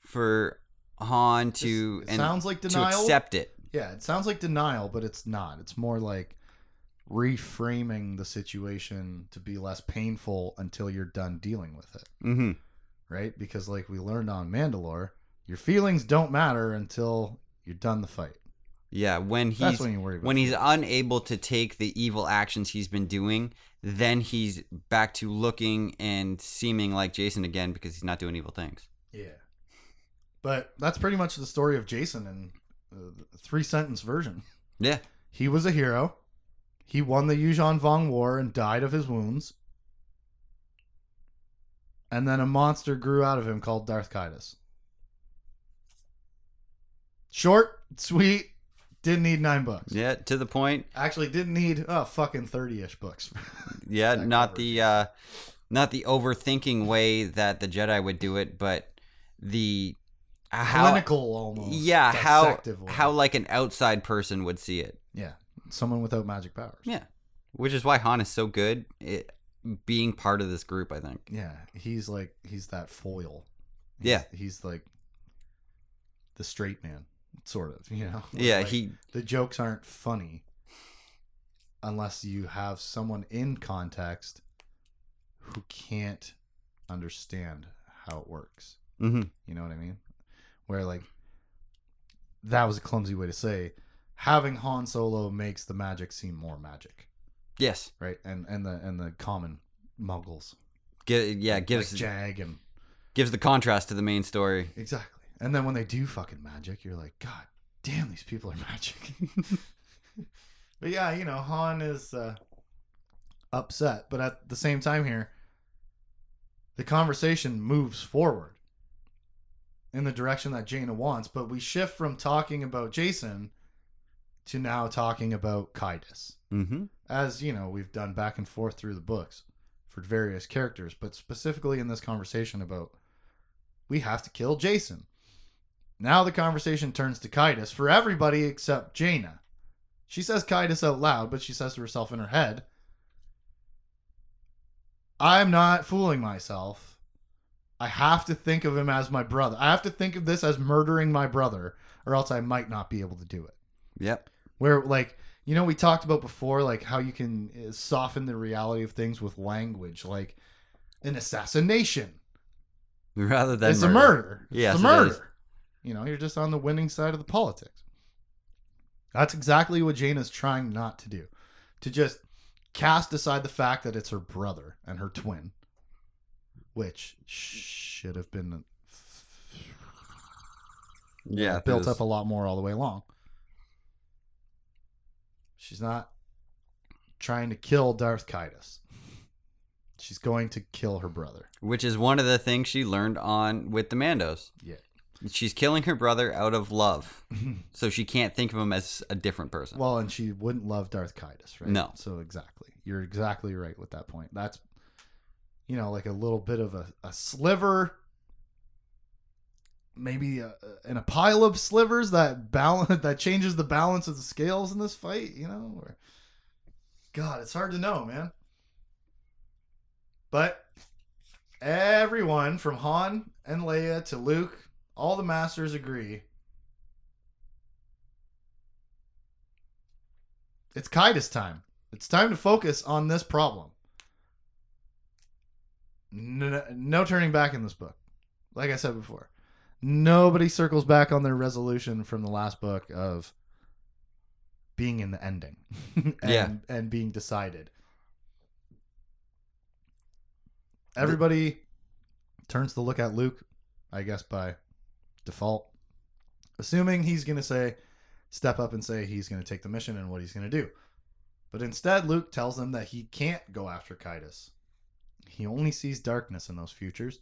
for Han to It and sounds like to accept it. Yeah, it sounds like denial, but it's not. It's more like reframing the situation to be less painful until you're done dealing with it. hmm right? Because like we learned on Mandalore, your feelings don't matter until you're done the fight. Yeah, when That's he's when you worry about. when he's unable to take the evil actions he's been doing, then he's back to looking and seeming like Jacen again because he's not doing evil things. yeah. But that's pretty much the story of Jacen in uh, a three sentence version. Yeah. He was a hero. He won the Yuuzhan Vong War and died of his wounds. And then a monster grew out of him called Darth Caedus. Short, sweet, didn't need nine books. Yeah, to the point. Actually, didn't need oh fucking thirty ish books. Yeah, not covers the uh not the overthinking way that the Jedi would do it, but the how clinical almost. yeah, how way. how like an outside person would see it. yeah, someone without magic powers. Yeah. Which is why Han is so good at being part of this group, I think. Yeah, he's like he's that foil. He's, Yeah. he's like the straight man, sort of. You know. Yeah, Like, he the jokes aren't funny unless you have someone in context who can't understand how it works. hmm You know what I mean? Where like that was a clumsy way to say having Han Solo makes the magic seem more magic, Yes. right? And and the and the common muggles. Gi- yeah, like gives Jag and gives the contrast to the main story. exactly. And then when they do fucking magic, you're like, God damn, these people are magic. but yeah, you know, Han is uh, upset, but at the same time here, the conversation moves forward in the direction that Jaina wants, but we shift from talking about Jacen to now talking about Caedus. hmm As, you know, we've done back and forth through the books for various characters, but specifically in this conversation about we have to kill Jacen. Now the conversation turns to Caedus for everybody except Jaina. She says Caedus out loud, but she says to herself in her head, I'm not fooling myself. I have to think of him as my brother. I have to think of this as murdering my brother, or else I might not be able to do it. Yep. Where, like, you know, we talked about before, like, how you can uh, soften the reality of things with language. Like, an assassination Rather than it's a murder. Yes, it's a murder. Is. You know, you're just on the winning side of the politics. That's exactly what Jaina's trying not to do. To just cast aside the fact that it's her brother and her twin, which should have been Yeah, built up a lot more all the way along. She's not trying to kill Darth Caedus. She's going to kill her brother. which is one of the things she learned on with the Mandos. Yeah. She's killing her brother out of love, mm-hmm. so she can't think of him as a different person. Well, and she wouldn't love Darth Caedus, right? No. So exactly, you're exactly right with that point. That's, you know, like a little bit of a, a sliver, maybe a, in a pile of slivers that balance that changes the balance of the scales in this fight. You know, or, God, it's hard to know, man. But everyone from Han and Leia to Luke, all the masters agree. It's Caedus time. It's time to focus on this problem. No, no turning back in this book. Like I said before, nobody circles back on their resolution from the last book of being in the ending and, Yeah. and being decided. Everybody turns to look at Luke, I guess by default, assuming he's going to say, step up and say he's going to take the mission and what he's going to do. But instead, Luke tells him that he can't go after Caedus. He only sees darkness in those futures.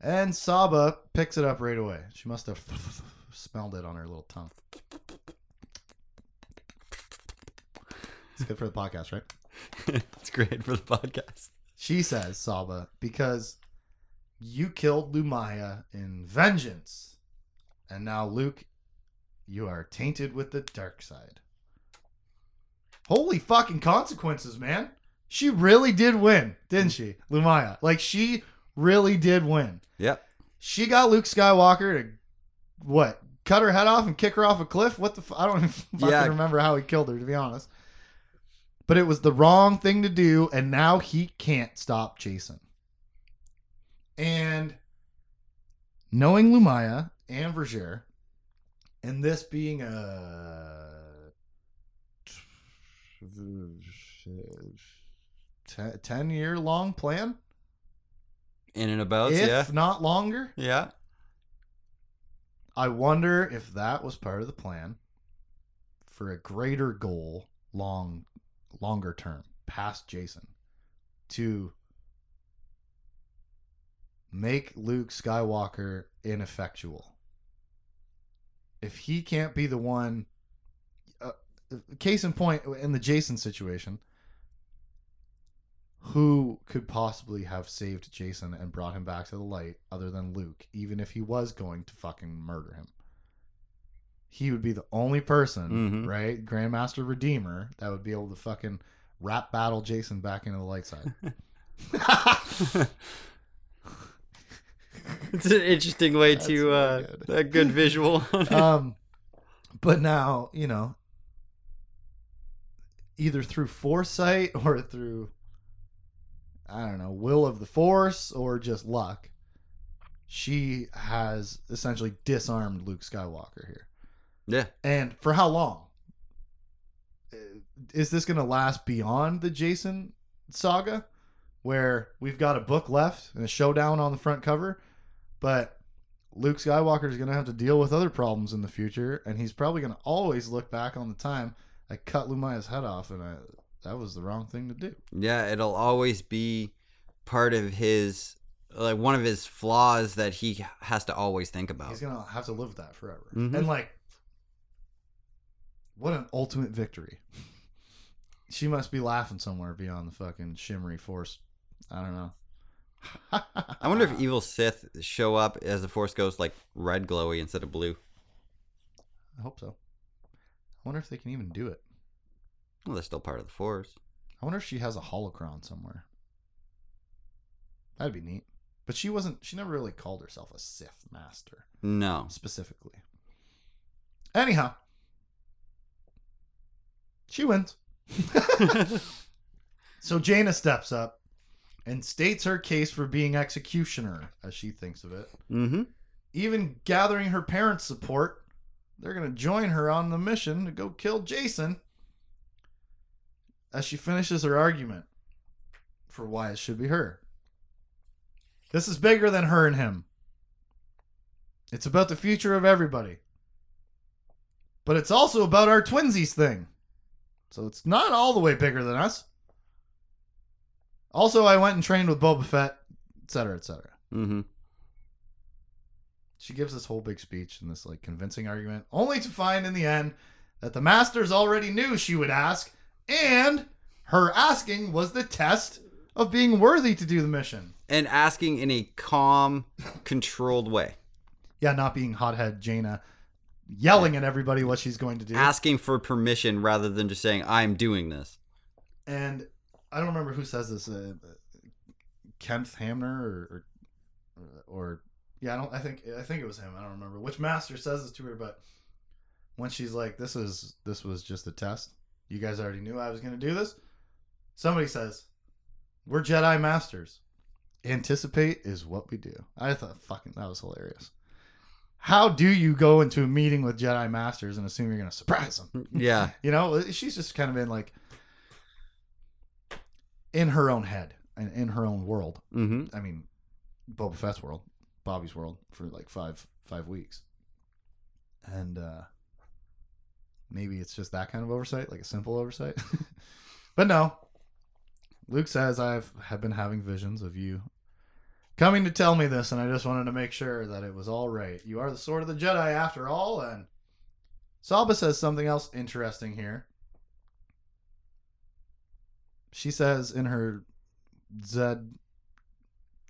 And Saba picks it up right away. She must have smelled it on her little tongue. It's good for the podcast, right? it's great for the podcast. She says, Saba, because you killed Lumiya in vengeance. And now, Luke, you are tainted with the dark side. Holy fucking consequences, man. She really did win, didn't she? Lumiya. Like, she really did win. Yep. She got Luke Skywalker to, what, cut her head off and kick her off a cliff? What the I don't even fucking Yeah. remember how he killed her, to be honest. But it was the wrong thing to do, and now he can't stop Jacen. And knowing Lumiya and Vergere, and this being a 10 year long plan, In and about, if yeah. not longer, Yeah. I wonder if that was part of the plan for a greater goal long longer term past Jacen to make Luke Skywalker ineffectual. If he can't be the one uh, case in point in the Jacen situation who could possibly have saved Jacen and brought him back to the light other than Luke, even if he was going to fucking murder him? He would be the only person, Mhm. right? Grandmaster Redeemer that would be able to fucking rap battle Jacen back into the light side. It's an interesting way That's to uh good. a good visual. um, but now you know, either through foresight or through, I don't know, will of the force or just luck, she has essentially disarmed Luke Skywalker here. yeah. And for how long? Uh, Is this going to last beyond the Jacen saga, where we've got a book left and a showdown on the front cover, but Luke Skywalker is going to have to deal with other problems in the future, and he's probably going to always look back on the time I cut Lumiya's head off, and I, that was the wrong thing to do. Yeah, it'll always be part of his like one of his flaws that he has to always think about. He's going to have to live with that forever. Mhm. And like, what an ultimate victory. She must be laughing somewhere beyond the fucking shimmery force. I don't know. I wonder if evil Sith show up as the Force Ghost like red glowy instead of blue. I hope so. I wonder if they can even do it. Well, they're still part of the Force. I wonder if she has a holocron somewhere. That'd be neat. But she wasn't. She never really called herself a Sith master No. specifically. Anyhow, she wins. so Jaina steps up and states her case for being executioner, as she thinks of it. mm-hmm. Even gathering her parents' support, they're going to join her on the mission to go kill Jacen. As she finishes her argument for why it should be her. This is bigger than her and him. It's about the future of everybody. But it's also about our twinsies thing. So it's not all the way bigger than us. Also, I went and trained with Boba Fett, etc., etc. Mm-hmm. She gives this whole big speech and this like convincing argument, only to find in the end that the masters already knew she would ask, and her asking was the test of being worthy to do the mission. And asking in a calm, controlled way. Yeah, not being hothead Jaina yelling at everybody what she's going to do. Asking for permission rather than just saying, I'm doing this. and I don't remember who says this. Uh, Kenneth Hamner or, or or yeah, I don't. I think I think it was him. I don't remember which master says this to her, but when she's like, "This is this was just a test. You guys already knew I was going to do this." Somebody says, "We're Jedi masters. Anticipate is what we do." I thought fucking that was hilarious. How do you go into a meeting with Jedi masters and assume you're going to surprise them? Yeah. You know, she's just kind of in like in her own head and in her own world. Mm-hmm. I mean, Boba Fett's world, Bobby's world for like five five weeks. and uh, maybe it's just that kind of oversight, like a simple oversight. but no, Luke says I've have been having visions of you coming to tell me this, and I just wanted to make sure that it was all right. You are the sword of the Jedi, after all, and Saba says something else interesting here. She says in her Zed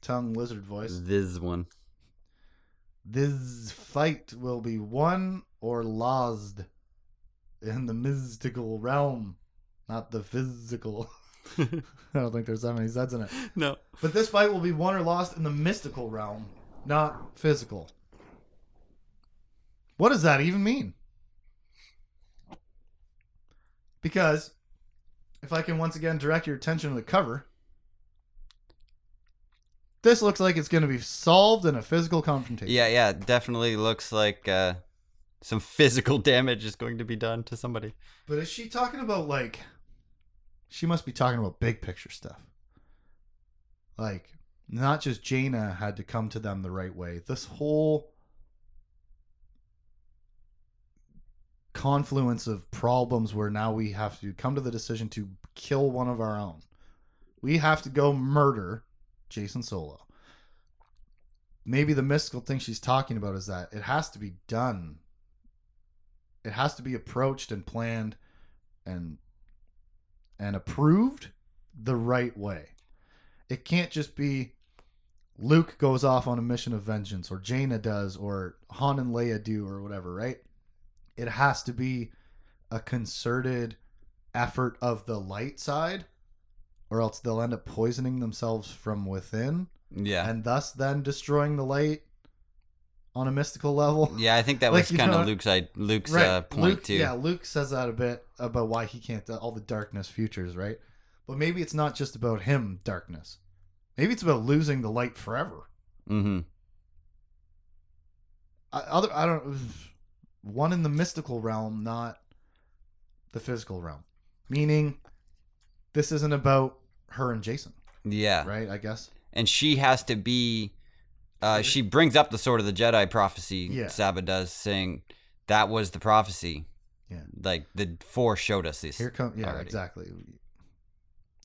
tongue lizard voice, This one. this fight will be won or lost in the mystical realm, not the physical. I don't think there's that many Zeds in it. No. But this fight will be won or lost in the mystical realm, not physical. What does that even mean? Because if I can once again direct your attention to the cover, this looks like it's going to be solved in a physical confrontation. Yeah, yeah, definitely looks like uh, some physical damage is going to be done to somebody. But is she talking about like she must be talking about big picture stuff. Like not just Jaina had to come to them the right way. This whole confluence of problems where now we have to come to the decision to kill one of our own. We have to go murder Jacen Solo. Maybe the mystical thing she's talking about is that it has to be done. It has to be approached and planned and and approved the right way. It can't just be Luke goes off on a mission of vengeance or Jaina does or Han and Leia do or whatever, right? It has to be a concerted effort of the light side or else they'll end up poisoning themselves from within Yeah. and thus then destroying the light on a mystical level. yeah, I think that Like, was kind of Luke's I, Luke's uh, point Luke, too. Yeah, Luke says that a bit about why he can't all the darkness futures, right? But maybe it's not just about him darkness. Maybe it's about losing the light forever. Mm-hmm. I, other I don't one in the mystical realm, not the physical realm. Meaning this isn't about her and Jacen, Yeah. right? I guess. and she has to be uh, she brings up the sword of the jedi prophecy Yeah. saba does saying that was the prophecy Yeah. like the force showed us this Here come yeah, already. exactly.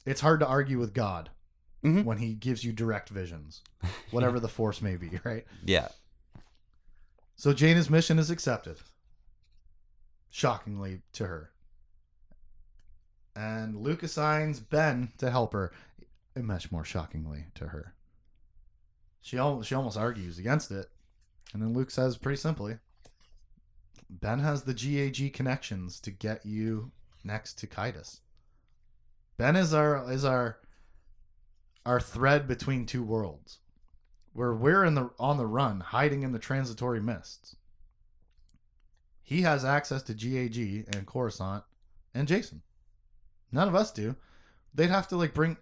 It's hard to argue with God Mhm. when he gives you direct visions, whatever the force may be, right? yeah So Jaina's mission is accepted. Shockingly to her. And Luke assigns Ben to help her. Much more shockingly to her. She al- she almost argues against it. And then Luke says pretty simply, Ben has the GAG connections to get you next to Caedus. Ben is our is our our thread between two worlds where we're in the on the run, hiding in the transitory mists. He has access to GAG and Coruscant and Jacen. None of us do. They'd have to like bring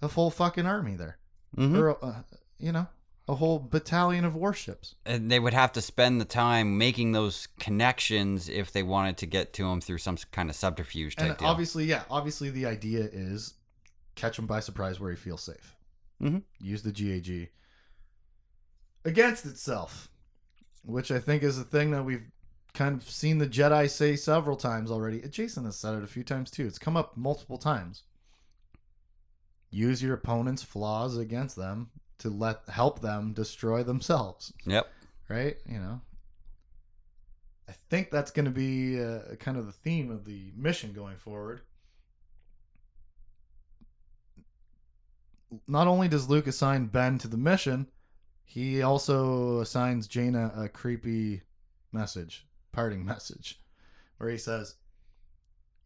a full fucking army there, Mhm. or uh, you know, a whole battalion of warships. and they would have to spend the time making those connections if they wanted to get to him through some kind of subterfuge type And deal obviously, yeah, obviously the idea is catch him by surprise where he feels safe. Mhm. Use the GAG against itself, which I think is a thing that we've kind of seen the Jedi say several times already. Jacen has said it a few times too. It's come up multiple times. Use your opponent's flaws against them to let help them destroy themselves yep right? You know, I think that's going to be uh, kind of the theme of the mission going forward. Not only does Luke assign Ben to the mission, he also assigns Jaina a creepy message, parting message, where he says,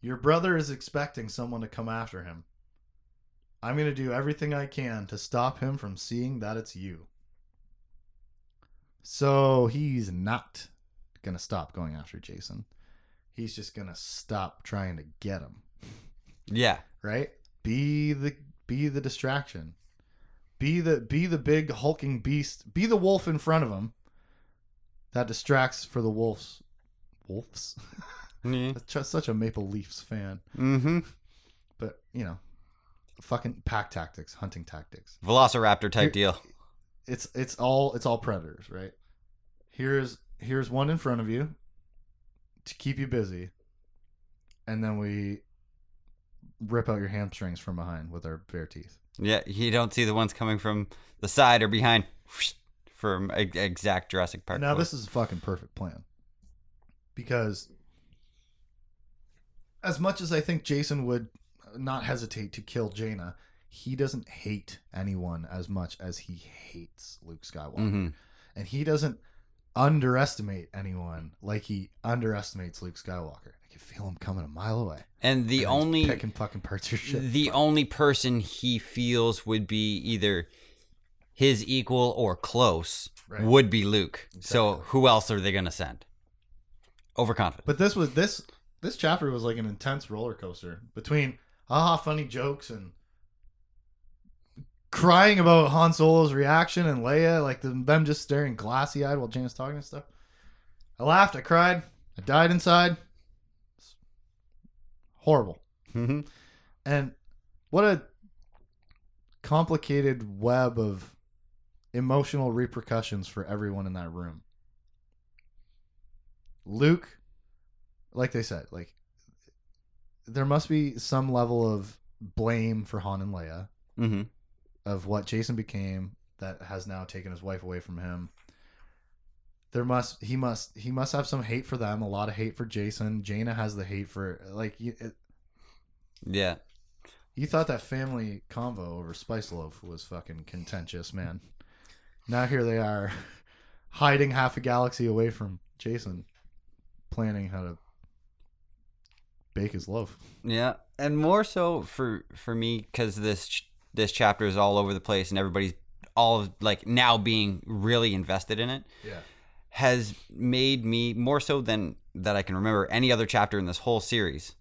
Your brother is expecting someone to come after him. I'm going to do everything I can to stop him from seeing that it's you. So he's not going to stop going after Jacen. He's just going to stop trying to get him, yeah right? Be the be the distraction. Be the be the big hulking beast. Be the wolf in front of him that distracts for the wolves. Wolves. yeah. That's such a Maple Leafs fan. mm-hmm But, you know, fucking pack tactics, hunting tactics. velociraptor type Here- deal it's it's all it's all predators, right? Here's here's one in front of you. to keep you busy, and then we rip out your hamstrings from behind with our bare teeth. Yeah, you don't see the ones coming from the side or behind from exact Jurassic Park. now this is a fucking perfect plan because as much as I think Jacen would not hesitate to kill Jaina, he doesn't hate anyone as much as he hates Luke Skywalker. Mhm. and he doesn't underestimate anyone like he underestimates Luke Skywalker. I can feel him coming a mile away. And the And only picking fucking parts of shit. the only person he feels would be either his equal or close Right. would be Luke. So who else are they going to send? Overconfident. But this was this this chapter was like an intense roller coaster between haha funny jokes and crying about Han Solo's reaction and Leia, like them, them just staring glassy eyed while Jane's talking and stuff. I laughed, I cried, I died inside. It's horrible. hmm And what a complicated web of emotional repercussions for everyone in that room. Luke, like they said, like there must be some level of blame for Han and Leia hmm of what Jacen became that has now taken his wife away from him. There must he must he must have some hate for them, a lot of hate for Jacen. Jaina has the hate for like it, Yeah. you thought that family convo over Spice Loaf was fucking contentious, man. Now here they are, hiding half a galaxy away from Jacen, planning how to bake his loaf. Yeah, and more so for for me because this this chapter is all over the place and everybody's all like now being really invested in it Yeah. has made me more so than that I can remember any other chapter in this whole series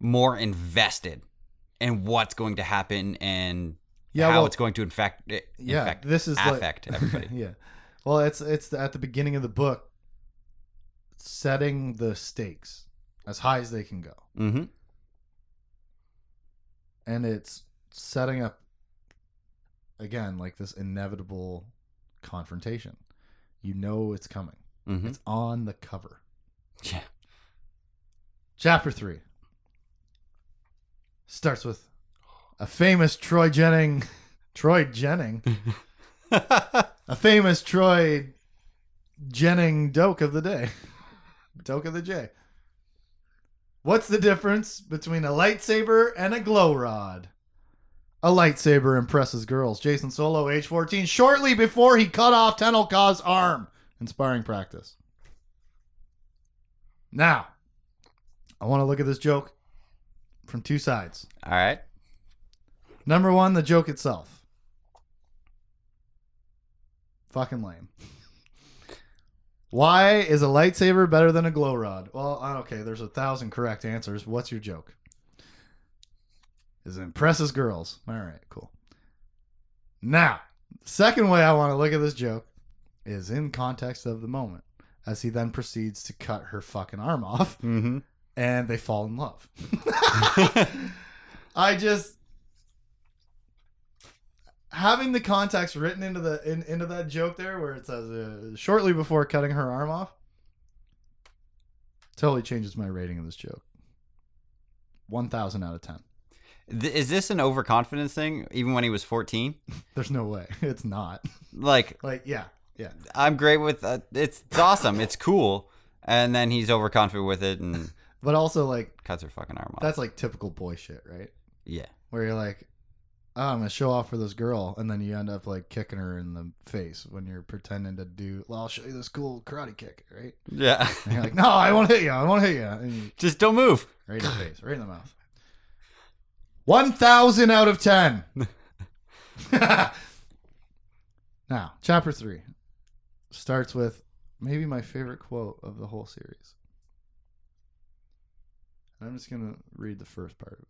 more invested in what's going to happen and Yeah, how well- it's going to infect it Yeah, infect, this is like- affect everybody. yeah. Well, it's it's at the beginning of the book, setting the stakes as high as they can go, mm-hmm. and it's setting up again like this inevitable confrontation. You know it's coming. Mm-hmm. It's on the cover. Yeah. Chapter three starts with a famous Troy Dennings, Troy Dennings, a famous Troy Dennings doke of the day, of the J. What's the difference between a lightsaber and a glow rod? A lightsaber impresses girls. Jacen Solo, age 14, shortly before he cut off Tenel Ka's arm Inspiring practice. Now, I want to look at this joke from two sides. All right. Number one, the joke itself. Fucking lame. Why is a lightsaber better than a glow rod? Well, okay, there's a thousand correct answers. What's your joke? Is it impresses girls? All right, cool. Now, second way I want to look at this joke is in context of the moment, as he then proceeds to cut her fucking arm off Mm-hmm. and they fall in love. I just having the context written into the in, into that joke there, where it says uh, shortly before cutting her arm off, totally changes my rating of this joke. One thousand out of ten. Th- is this an overconfidence thing? Even when he was fourteen, There's no way it's not. like Like yeah, yeah. I'm great with uh, it's, it's awesome, it's cool, and then he's overconfident with it and But also like cuts her fucking arm off. that's like typical boy shit, right? yeah. Where you're like, oh, I'm gonna show off for this girl, and then you end up like kicking her in the face when you're pretending to do. Well, I'll show you this cool karate kick, right? Yeah. And you're like, no, I won't hit you. I won't hit you. You, Just don't move. right in the face, right in the mouth. One thousand out of ten. now, chapter three starts with maybe my favorite quote of the whole series. I'm just gonna read the first part of it.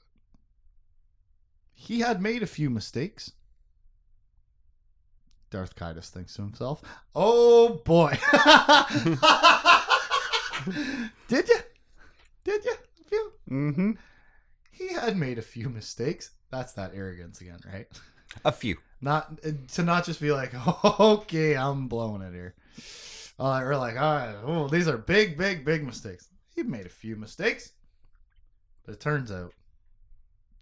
He had made a few mistakes. Darth Caedus thinks to himself, "Oh boy, did you? Did you? A few? Mm-hmm. He had made a few mistakes. That's that arrogance again, right? A few. Not to not just be like, okay, I'm blowing it here, uh, or like, all right, oh, these are big, big, big mistakes. he made a few mistakes. But it turns out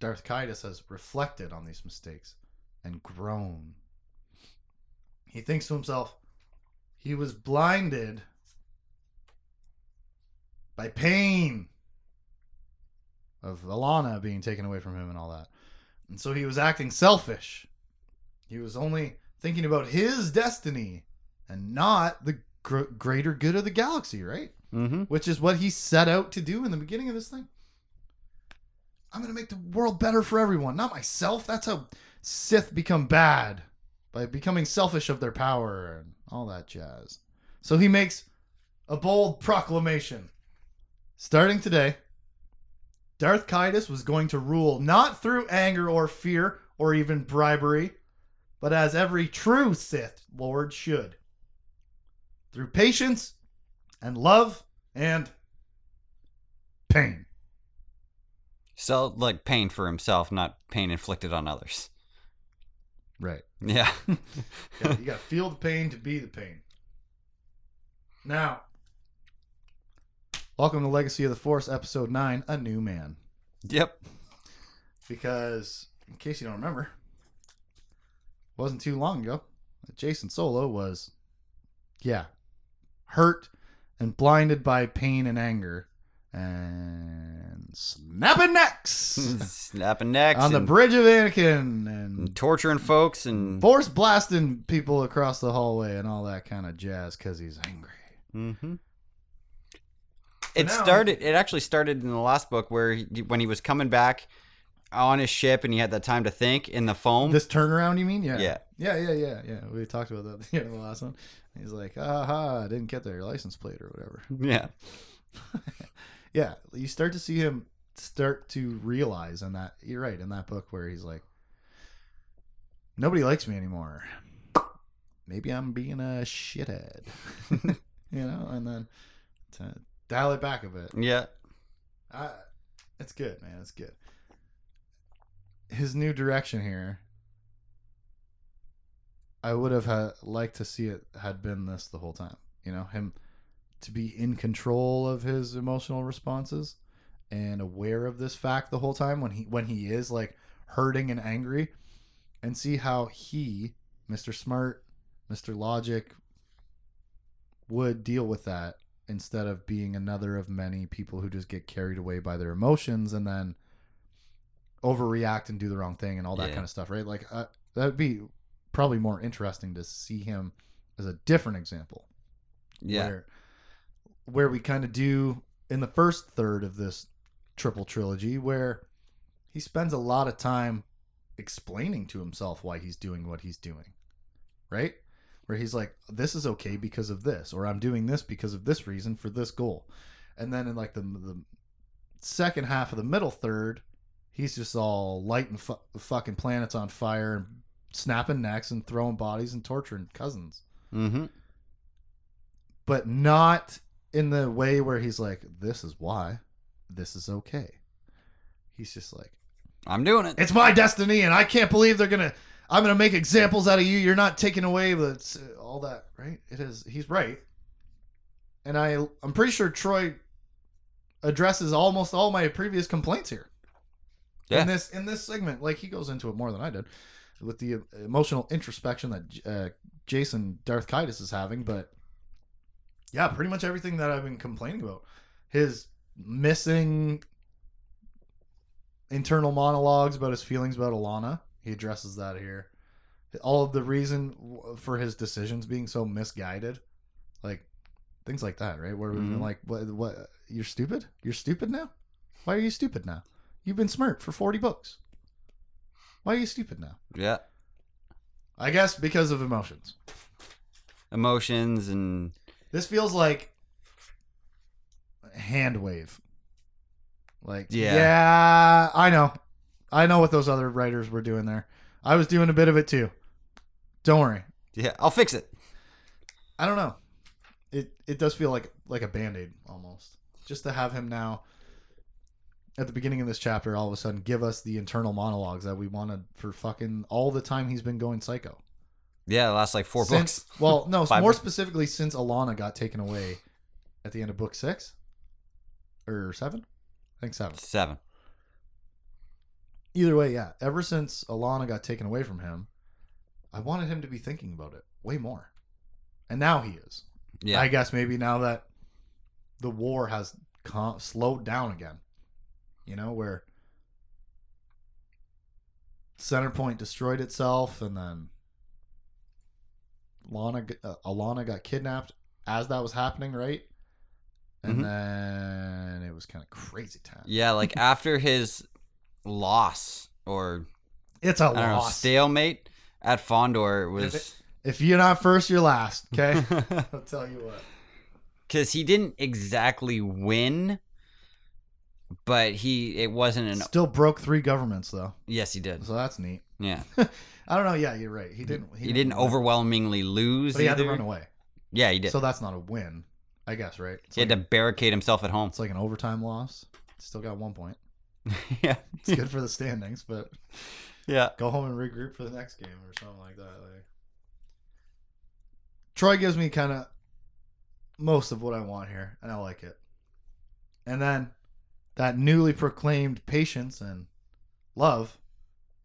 Darth Caedus has reflected on these mistakes and grown. He thinks to himself, he was blinded by pain of Allana being taken away from him and all that. And so he was acting selfish. He was only thinking about his destiny and not the gr- greater good of the galaxy, right? Mm-hmm. Which is what he set out to do in the beginning of this thing. I'm going to make the world better for everyone, not myself. That's how Sith become bad by becoming selfish of their power and all that jazz. So he makes a bold proclamation. Starting today, Darth Caedus was going to rule not through anger or fear or even bribery, but as every true Sith Lord should through patience and love and pain. So like pain for himself, not pain inflicted on others. Right. Yeah. Yeah, you got to feel the pain to be the pain. Now, welcome to Legacy of the Force, Episode 9 A New Man. yep. Because, in case you don't remember, it wasn't too long ago that Jacen Solo was, yeah, hurt and blinded by pain and anger and snapping necks Snapping necks on the bridge of Anakin and and torturing folks and force blasting people across the hallway and all that kind of jazz because he's angry. Mm-hmm. It now- started. It actually started in the last book where he, when he was coming back on his ship and he had that time to think in the foam. This turnaround, you mean? Yeah. Yeah. Yeah, yeah, yeah, yeah. We talked about that at the end of the last one. He's like, aha, I didn't get their license plate or whatever. yeah. Yeah, you start to see him start to realize in that, you're right, in that book where he's like, nobody likes me anymore. Maybe I'm being a shithead. you know, and then to dial it back a bit. Yeah. I, it's good, man. It's good. His new direction here. I would have had, liked to see it had been this the whole time. You know, him to be in control of his emotional responses and aware of this fact the whole time when he when he is like hurting and angry and see how he, Mr. Smart, Mr. Logic would deal with that instead of being another of many people who just get carried away by their emotions and then overreact and do the wrong thing and all that Yeah. kind of stuff, right? Like uh, that would be probably more interesting to see him as a different example. Yeah. Where, where we kind of do in the first third of this triple trilogy, where he spends a lot of time explaining to himself why he's doing what he's doing, right? Where he's like, "This is okay because of this," or "I'm doing this because of this reason for this goal," and then in like the the second half of the middle third, he's just all lighting fu- fucking planets on fire and snapping necks and throwing bodies and torturing cousins Mm-hmm. but not in the way where he's like, "This is why, this is okay." He's just like, I'm doing it. "It's my destiny, and I can't believe they're gonna. I'm gonna make examples out of you. You're not taking away the all that, right? It is. He's right, and I I'm pretty sure Troy addresses almost all my previous complaints here Yeah. in this in this segment. Like he goes into it more than I did with the emotional introspection that uh, Jacen Darth Caedus is having, but yeah, pretty much everything that I've been complaining about. His missing internal monologues about his feelings about Allana. He addresses that here. All of the reason for his decisions being so misguided, like things like that, right? Where we've been Mhm. like, "What? What? You're stupid. You're stupid now. Why are you stupid now? You've been smart for forty books. Why are you stupid now? Yeah. I guess because of emotions. Emotions and This feels like a hand wave. Like, Yeah. yeah, I know. I know what those other writers were doing there. I was doing a bit of it too. Don't worry. yeah, I'll fix it. I don't know. It it does feel like like a band-aid almost. Just to have him now at the beginning of this chapter all of a sudden give us the internal monologues that we wanted for fucking all the time he's been going psycho. Yeah, the last like four Since- books. Well, no, more books. specifically since Allana got taken away at the end of book 6. or seven. I think seven. Seven. Either way, yeah. Ever since Allana got taken away from him, I wanted him to be thinking about it way more, and now he is. Yeah. I guess maybe now that the war has com- slowed down again, you know, where Center Point destroyed itself, and then Lana, uh, Allana got kidnapped as that was happening, right? And Mhm. then it was kind of crazy time. yeah, like after his loss or It's a I don't know, stalemate at Fondor was if you're not first, you're last. Okay, I'll tell you what. because he didn't exactly win, but he it wasn't an Still broke three governments though, yes he did so that's neat. Yeah I don't know. Yeah, you're right. He didn't. he, didn't win, overwhelmingly lose But he had to either. run away. yeah he did So that's not a win, I guess, right? It's, he like, had to barricade himself at home it's like an overtime loss. Still got one point. yeah It's good for the standings, but yeah go home and regroup for the next game or something like that. Like, Troy gives me kind of most of what I want here, and I like it. And then that newly proclaimed patience and love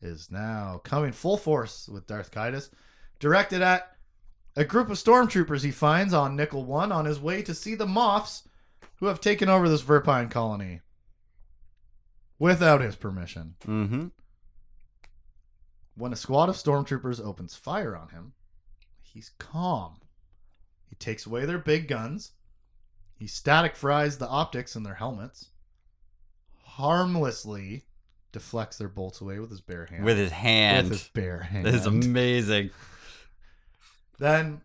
is now coming full force with Darth Caedus, directed at a group of stormtroopers he finds on Nickel One on his way to see the moths who have taken over this Verpine colony without his permission. mm-hmm When a squad of stormtroopers opens fire on him, he's calm. He takes away their big guns. He static fries the optics in their helmets. Harmlessly deflects their bolts away with his bare hand. with his hand With his bare hand. This is amazing Then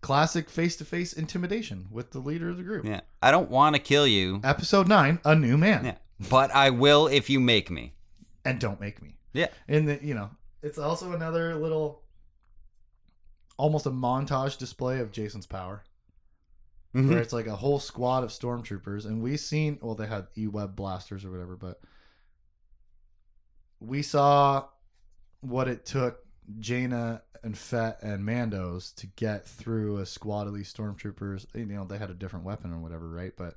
classic face-to-face intimidation with the leader of the group. yeah I don't want to kill you Episode 9, A New Man. yeah but I will if you make me And don't make me. yeah And the, you know, it's also another little almost a montage display of Jacen's power. Mhm. where it's like a whole squad of stormtroopers, and we've seen well they had e-web blasters or whatever, but we saw what it took Jaina and Fett and Mandos to get through a squad of these stormtroopers. You know they had a different weapon or whatever, right? But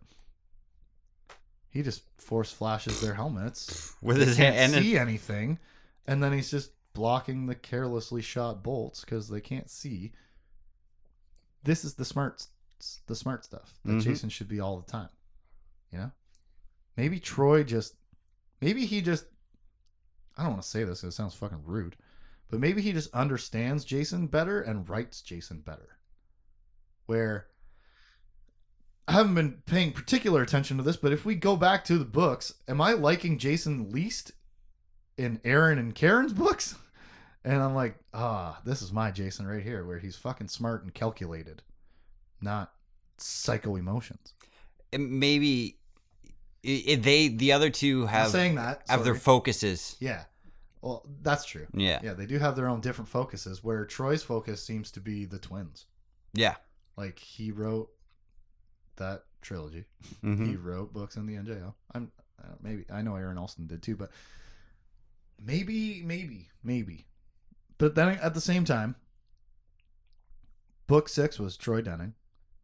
he just force flashes their helmets with his can't hand and see anything, and then he's just blocking the carelessly shot bolts because they can't see. This is the smart, the smart stuff that Mhm. Jacen should be all the time. You know, maybe Troy just, maybe he just. I don't want to say this; 'cause it sounds fucking rude, but maybe he just understands Jacen better and writes Jacen better. Where I haven't been paying particular attention to this, but if we go back to the books, am I liking Jacen least in Aaron and Karen's books? And I'm like, ah, this is my Jacen right here, where he's fucking smart and calculated, not psycho emotions. maybe i i- they the other two have saying that. have their focuses yeah. Well, that's true. yeah Yeah, they do have their own different focuses. Where Troy's focus seems to be the twins. yeah Like he wrote that trilogy. Mhm. he wrote books in the NJO. I'm uh, maybe I know Aaron Alston did too, but maybe, maybe, maybe. But then at the same time, book six was Troy Denning,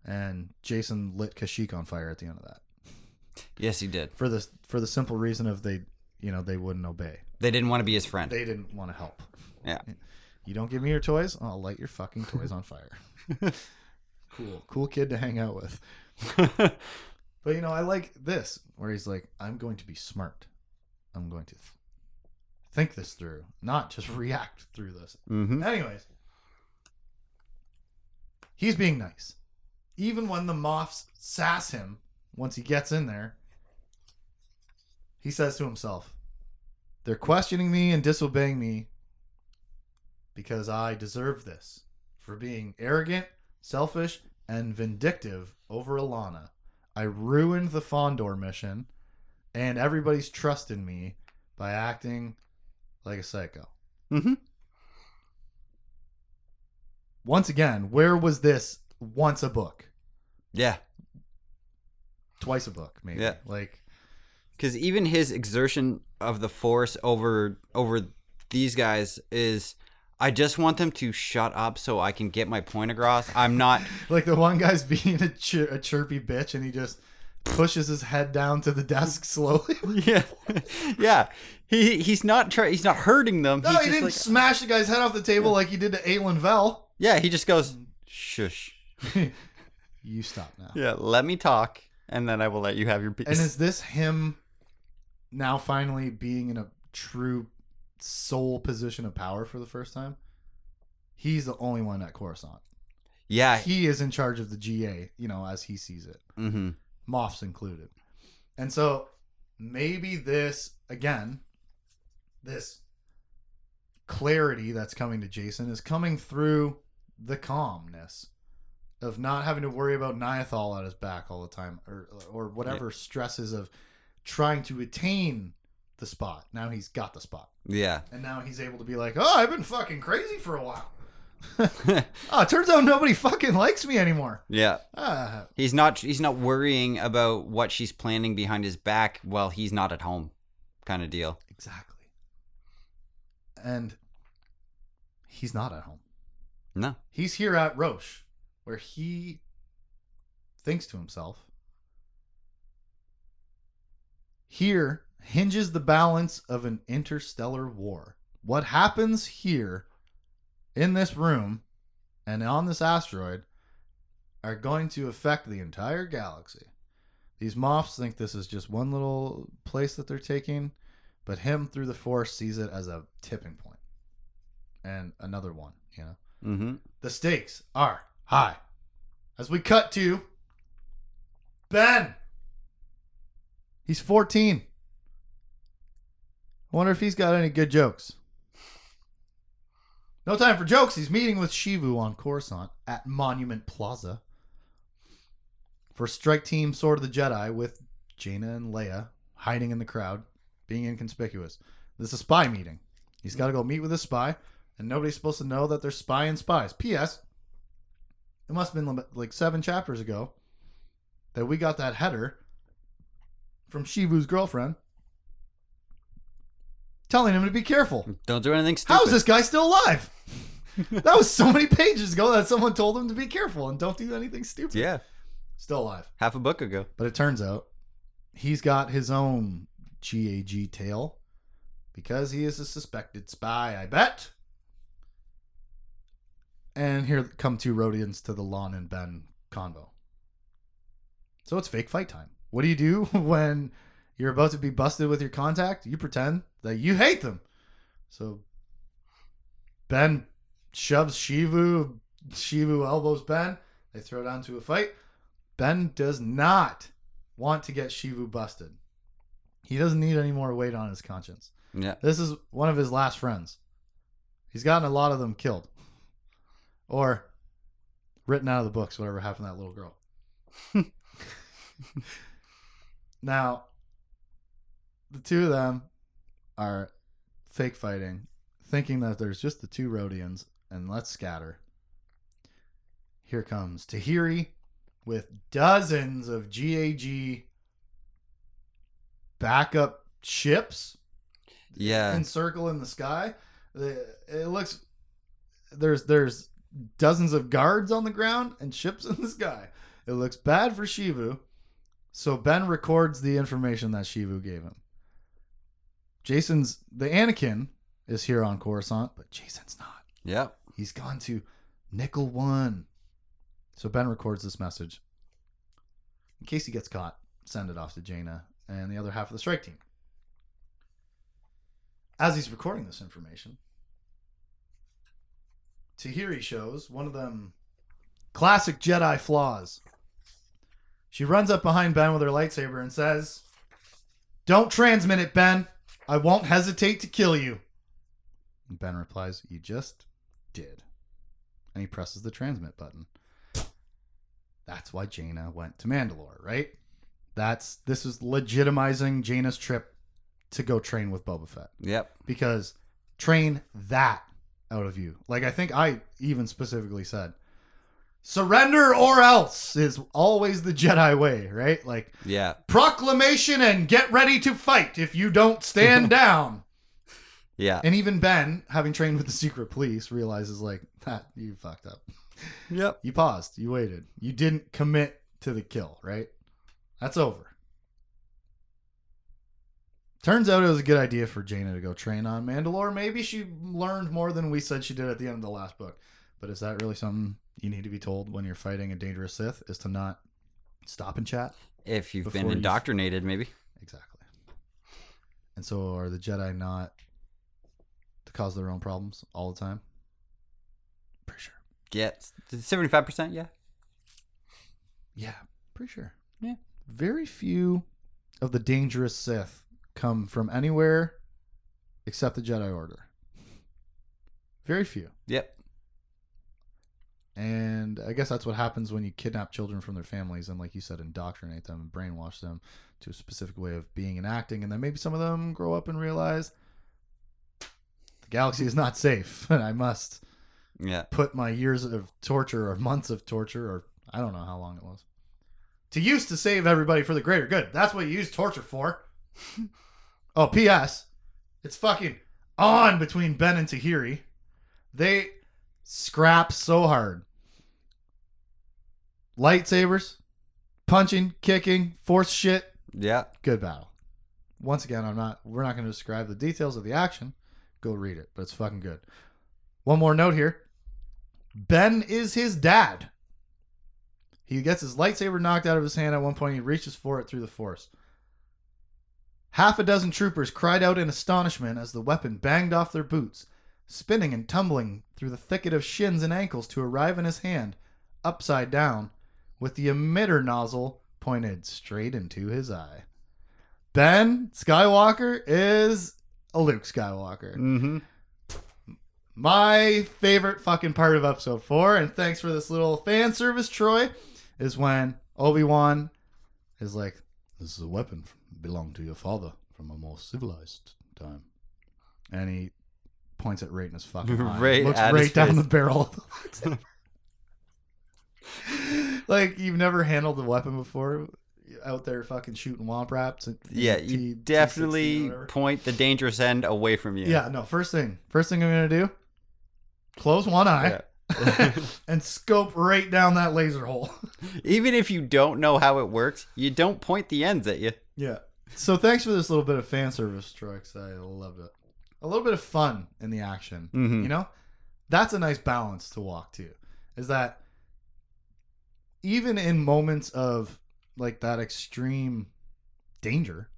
and Jacen lit Kashyyyk on fire at the end of that yes he did for the for the simple reason of they, you know, they wouldn't obey. they didn't want to be his friend They didn't want to help. Yeah. You don't give me your toys, I'll light your fucking toys on fire. cool, cool kid to hang out with. But you know, I like this where he's like, "I'm going to be smart. I'm going to th- think this through, not just react through this." hmm Anyways, he's being nice, even when the moths sass him. Once he gets in there, he says to himself, "They're questioning me and disobeying me because I deserve this for being arrogant, selfish, and vindictive over Allana. I ruined the Fondor mission, and everybody's trust in me by acting like a psycho." hmm Once again, where was this once a book? yeah Twice a book, maybe. Yeah. Like, because even his exertion of the force over over these guys is i just want them to shut up so i can get my point across i'm not like the one guy's being a, chir- a chirpy bitch, and he just pushes his head down to the desk slowly. yeah, yeah. He he's not try, He's not hurting them. No, He's he just didn't like- smash the guy's head off the table like he did to Ailyn Vel. yeah, he just goes shush. you stop now. Yeah, let me talk, and then I will let you have your piece. And is this him now finally being in a true sole position of power for the first time? He's the only one at Coruscant. yeah. He is in charge of the GA, you know, as he sees it. mm-hmm. Moff's included. And so maybe this, again, this clarity that's coming to Jacen is coming through the calmness of not having to worry about Niathal on his back all the time or or whatever stresses of trying to attain the spot. Now he's got the spot. Yeah. And now he's able to be like, "Oh, I've been fucking crazy for a while." oh, it turns out nobody fucking likes me anymore. yeah. Ah, He's not. He's not worrying about what she's planning behind his back while he's not at home, kind of deal. Exactly. And he's not at home. No. He's here at Roche, where he thinks to himself. Here hinges the balance of an interstellar war. What happens here in this room and on this asteroid are going to affect the entire galaxy. These moths think this is just one little place that they're taking, but him through the force sees it as a tipping point and another one, you know. Mm-hmm. The stakes are high. As we cut to Ben. He's 14. I wonder if he's got any good jokes. No time for jokes. He's meeting with Shevu on Coruscant at Monument Plaza for Strike Team Sword of the Jedi with Jaina and Leia hiding in the crowd, being inconspicuous. This is a spy meeting. He's got to go meet with a spy, and nobody's supposed to know that they're spying spies. P.S. It must have been like seven chapters ago that we got that header from Shevu's girlfriend telling him to be careful. Don't do anything stupid. How is this guy still alive? that was so many pages ago that someone told him to be careful and don't do anything stupid. Yeah, Still alive. half a book ago. But it turns out he's got his own GAG tale because he is a suspected spy, I bet. And here come two Rhodians to the Lon and Ben convo. So it's fake fight time. What do you do when you're about to be busted with your contact? You pretend that you hate them. So Ben shoves Shevu, Shevu elbows Ben. They throw down to a fight. Ben does not want to get Shevu busted. He doesn't need any more weight on his conscience. Yeah. This is one of his last friends. He's gotten a lot of them killed. Or written out of the books, whatever happened to that little girl. now, the two of them are fake fighting, thinking that there's just the two Rhodians, and let's scatter. Here comes Tahiri with dozens of GAG backup ships Yeah. encircle in the sky. The- It looks there's there's dozens of guards on the ground and ships in the sky. It looks bad for Shevu. So Ben records the information that Shevu gave him. Jacen's the Anakin is here on Coruscant, but Jacen's not. Yeah. He's gone to Nickel One. So Ben records this message. In case he gets caught, send it off to Jaina and the other half of the strike team. As he's recording this information, Tahiri shows one of them classic Jedi flaws. She runs up behind Ben with her lightsaber and says, Don't transmit it, Ben. I won't hesitate to kill you. And Ben replies, You just did. And he presses the transmit button. That's why Jaina went to Mandalore, right? That's this is legitimizing Jaina's trip to go train with Boba Fett Yep. because train that out of you. Like I think I even specifically said, surrender or else is always the Jedi way, right? Like Yeah. proclamation and get ready to fight if you don't stand down. Yeah. And even Ben, having trained with the secret police, realizes like that ah, you fucked up. Yep. You paused, you waited, you didn't commit to the kill, right? That's over. Turns out it was a good idea for Jaina to go train on Mandalore. Maybe she learned more than we said she did at the end of the last book. But is that really something you need to be told when you're fighting a dangerous Sith? Is to not stop and chat? If you've been you've- indoctrinated, maybe. Exactly. And so are the Jedi not to cause their own problems all the time? Pretty sure. Yeah, seventy-five percent. Yeah. Yeah, pretty sure. Yeah. Very few of the dangerous Sith come from anywhere except the Jedi Order. Very few. Yep. And I guess that's what happens when you kidnap children from their families and, like you said, indoctrinate them and brainwash them to a specific way of being and acting. And then maybe some of them grow up and realize the galaxy is not safe and I must Yeah. put my years of torture or months of torture or I don't know how long it was to use to save everybody for the greater good. That's what you use torture for. oh, P.S. It's fucking on between Ben and Tahiri. They scrap so hard. Lightsabers, punching, kicking, force shit, Yeah. good battle. Once again, I'm not. We're not going to describe the details of the action. Go read it, but it's fucking good. One more note here. Ben is his dad. He gets his lightsaber knocked out of his hand at one point. He reaches for it through the force. Half a dozen troopers cried out in astonishment as the weapon banged off their boots, spinning and tumbling through the thicket of shins and ankles to arrive in his hand, upside down, with the emitter nozzle pointed straight into his eye. Ben Skywalker is a Luke Skywalker. Mm-hmm. My favorite fucking part of episode four, and thanks for this little fan service, Troy, is when Obi Wan is like, "This is a weapon f- belonged to your father from a more civilized time," and he points at right in his fucking eye. Looks right down face. the barrel. Of the like you've never handled a weapon before, out there fucking shooting womp rats. and- Yeah, you T16 definitely point the dangerous end away from you. Yeah, no. First thing, first thing I'm gonna do, close one eye Yeah. and scope right down that laser hole. Even if you don't know how it works, you don't point the ends at you. yeah. So thanks for this little bit of fan service. 'cause I loved it. A little bit of fun in the action. Mhm. You know, that's a nice balance to walk to. Is that even in moments of like that extreme danger,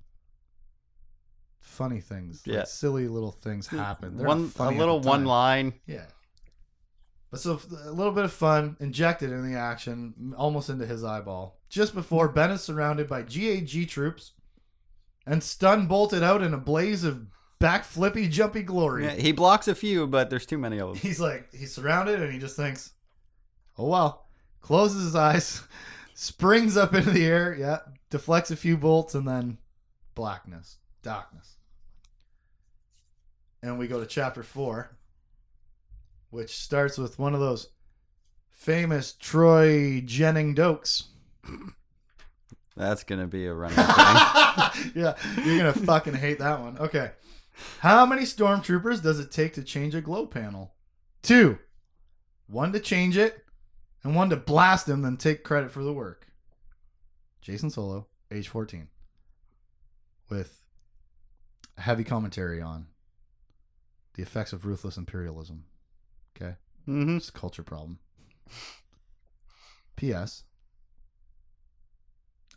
funny things, like Yeah. silly little things happen. They're one a little one line. Yeah. But so a little bit of fun injected in the action, almost into his eyeball, just before Ben is surrounded by GAG troops and stun bolted out in a blaze of backflippy jumpy glory. Yeah, he blocks a few, but there's too many of them. He's like he's surrounded and he just thinks, "Oh well." Closes his eyes, springs up into the air, yeah, deflects a few bolts and then blackness, darkness. And we go to chapter 4, which starts with one of those famous Troy Dennings dokes. That's gonna be a running thing. yeah, you're gonna fucking hate that one. Okay. How many stormtroopers does it take to change a glow panel? Two. One to change it, and one to blast him, then take credit for the work. Jacen Solo, age 14. With heavy commentary on the effects of ruthless imperialism. Okay? Mm-hmm. It's a culture problem. P.S.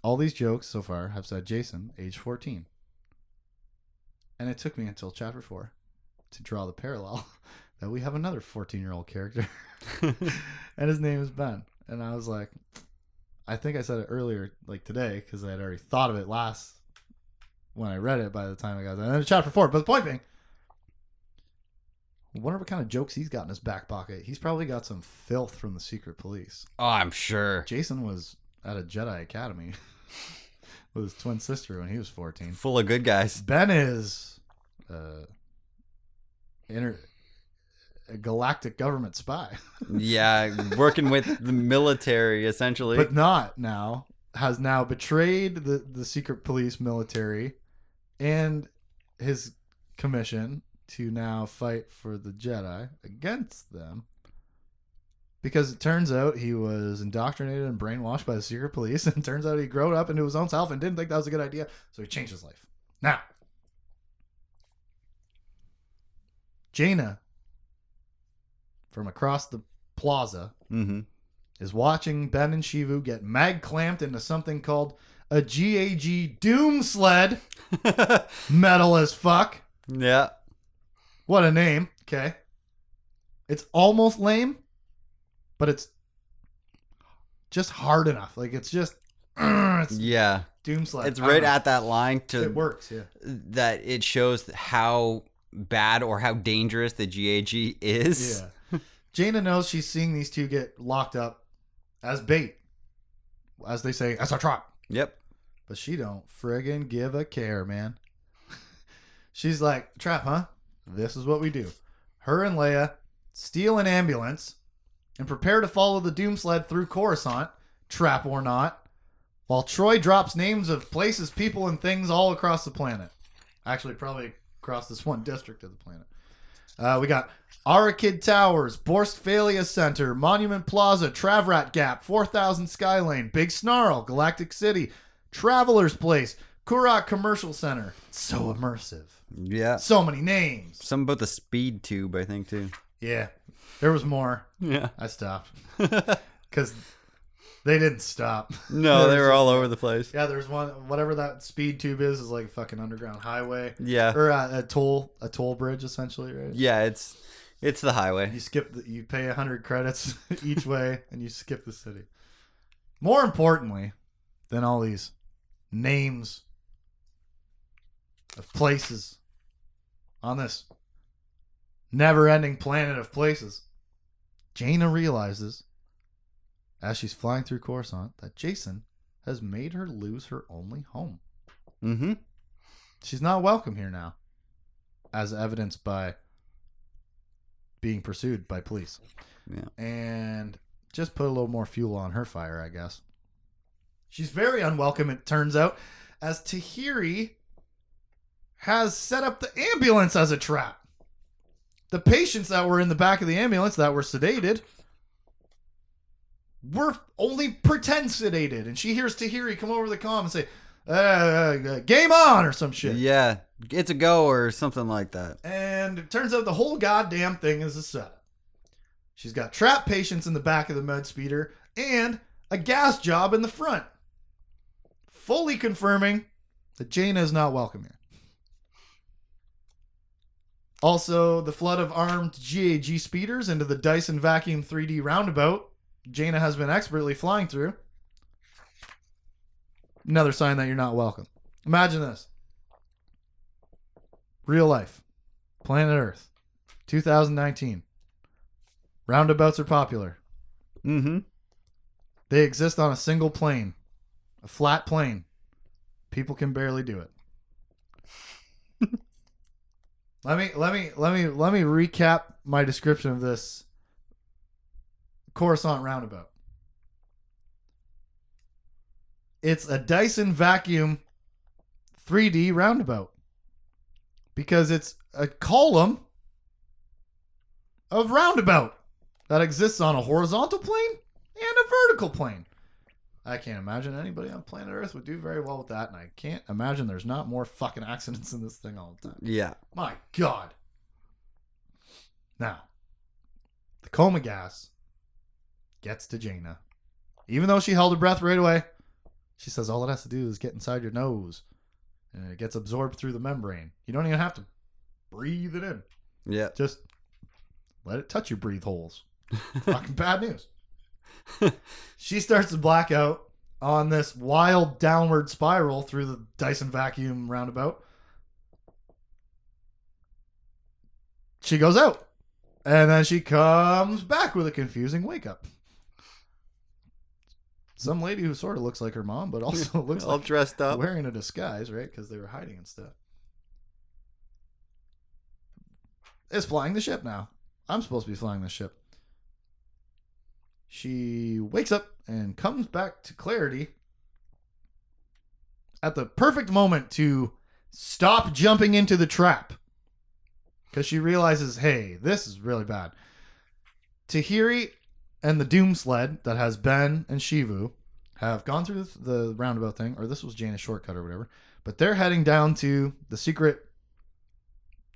All these jokes so far have said Jacen, age 14. And it took me until chapter 4 to draw the parallel that we have another 14 year old character. and his name is Ben. And I was like, I think I said it earlier, like today, because I had already thought of it last when I read it by the time I got there. And then chapter 4. But the point being, I wonder what kind of jokes he's got in his back pocket. He's probably got some filth from the secret police. Oh, I'm sure. Jacen was at a Jedi Academy with his twin sister when he was 14. Full of good guys. Ben is uh, inter- a galactic government spy, Yeah, working with the military essentially. but not now. Has now betrayed the, the secret police military and his commission to now fight for the Jedi against them. Because it turns out he was indoctrinated and brainwashed by the secret police, and it turns out he grew up into his own self and didn't think that was a good idea, so he changed his life. Now, Jaina from across the plaza Mm-hmm. is watching Ben and Shevu get mag clamped into something called a GAG Doom Sled. Metal as fuck. yeah. What a name. Okay. It's almost lame, but it's just hard enough. Like it's just it's Yeah. Doom Sled. It's right at that line to It works, yeah. that it shows how bad or how dangerous the GAG is. Yeah. Jaina knows she's seeing these two get locked up as bait, as they say, as a trap. Yep. But she don't friggin' give a care, man. She's like, trap, huh? This is what we do. Her and Leia steal an ambulance and prepare to follow the doom sled through Coruscant, trap or not, while Troy drops names of places, people, and things all across the planet. Actually, probably across this one district of the planet. Uh, we got Arakid Towers, Borstphalia Center, Monument Plaza, Travrat Gap, 4000 Skylane, Big Snarl, Galactic City, Traveler's Place, Kurak Commercial Center. So immersive. Yeah. So many names. Something about the speed tube, I think too. Yeah. There was more. Yeah. I stopped. Because they didn't stop. no, they were all over the place. Yeah, there's one. Whatever that speed tube is, is like a fucking underground highway. Yeah. Or uh, a toll, a toll bridge, essentially, right? Yeah, it's it's the highway. You skip, the, you pay 100 credits each way, and you skip the city. More importantly than all these names of places on this never ending planet of places, Jaina realizes as she's flying through Coruscant that Jacen has made her lose her only home. Mm-hmm. She's not welcome here now, as evidenced by being pursued by police. Yeah. And just put a little more fuel on her fire, I guess. She's very unwelcome, it turns out, as Tahiri has set up the ambulance as a trap. The patients that were in the back of the ambulance that were sedated were only pretend sedated. And she hears Tahiri come over the comm and say, uh, game on or some shit. Yeah. It's a go or something like that. And it turns out the whole goddamn thing is a setup. She's got trap patients in the back of the med speeder and a gas job in the front. Fully confirming that Jaina is not welcome here. Also, the flood of armed GAG speeders into the Dyson Vacuum 3D roundabout Jaina has been expertly flying through. Another sign that you're not welcome. Imagine this real life, planet Earth, 2019. Roundabouts are popular. Mm-hmm. They exist on a single plane, a flat plane. People can barely do it. let me let me let me let me recap my description of this Coruscant roundabout. It's a Dyson vacuum 3D roundabout because it's a column of roundabout that exists on a horizontal plane and a vertical plane. I can't imagine anybody on planet Earth would do very well with that, and I can't imagine there's not more fucking accidents in this thing all the time. Yeah. My God. Now, the coma gas gets to Jaina. Even though she held her breath right away, she says all it has to do is get inside your nose, and it gets absorbed through the membrane. You don't even have to breathe it in. Yeah. Just let it touch your breathe holes. Fucking bad news. she starts to black out on this wild downward spiral through the Dyson vacuum roundabout. She goes out. And then she comes back with a confusing wake up. Some lady who sort of looks like her mom, but also looks all like dressed up. wearing a disguise, right? Because they were hiding and stuff. Is flying the ship now. I'm supposed to be flying the ship. She wakes up and comes back to clarity at the perfect moment to stop jumping into the trap. Because she realizes, hey, this is really bad. Tahiri and the Doom Sled that has Ben and Shevu have gone through the roundabout thing, or this was Jaina's shortcut or whatever. But they're heading down to the secret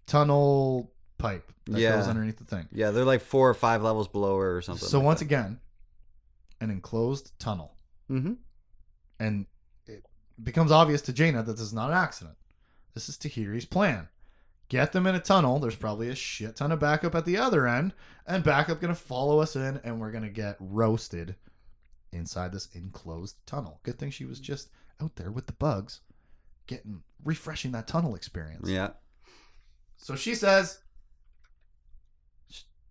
tunnel pipe that Yeah. goes underneath the thing. Yeah, they're like four or five levels below her or something. So like once that. again, an enclosed tunnel, Mhm. and it becomes obvious to Jaina that this is not an accident. This is Tahiri's plan. Get them in a tunnel. There's probably a shit ton of backup at the other end, and backup gonna follow us in, and we're gonna get roasted inside this enclosed tunnel. Good thing she was just out there with the bugs, getting refreshing that tunnel experience. yeah, So she says,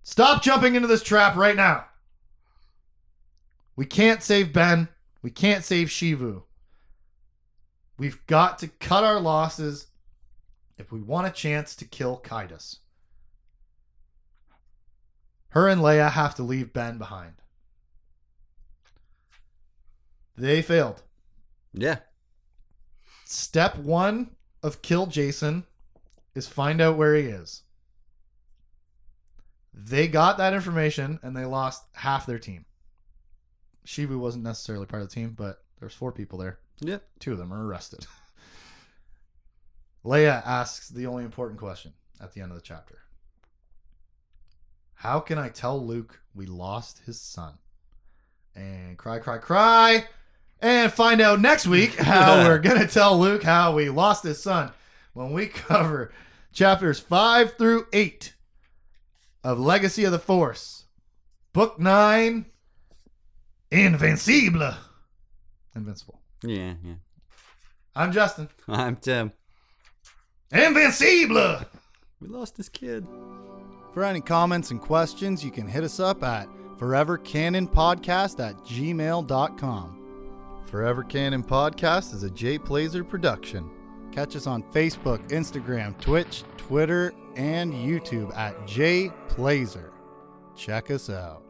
Stop jumping into this trap right now. We can't save Ben. We can't save Shevu. We've got to cut our losses if we want a chance to kill Caedus. Her and Leia have to leave Ben behind. They failed. yeah, Step one of kill Jacen is find out where he is. They got that information and they lost half their team. Shevu wasn't necessarily part of the team, but there's four people there. yeah. Two of them are arrested. Leia asks the only important question at the end of the chapter. How can I tell Luke we lost his son? And cry, cry, cry. And find out next week how we're going to tell Luke how we lost his son when we cover chapters 5 through 8 of Legacy of the Force. Book 9 Invincible. Invincible. Yeah, yeah. I'm Justin. I'm Tim. Invincible! We lost this kid. For any comments and questions, you can hit us up at forevercanonpodcast at gmail.com. Forever Canon Podcast is a Jay Plazer production. Catch us on Facebook, Instagram, Twitch, Twitter, and YouTube at Jay Plazer. Check us out.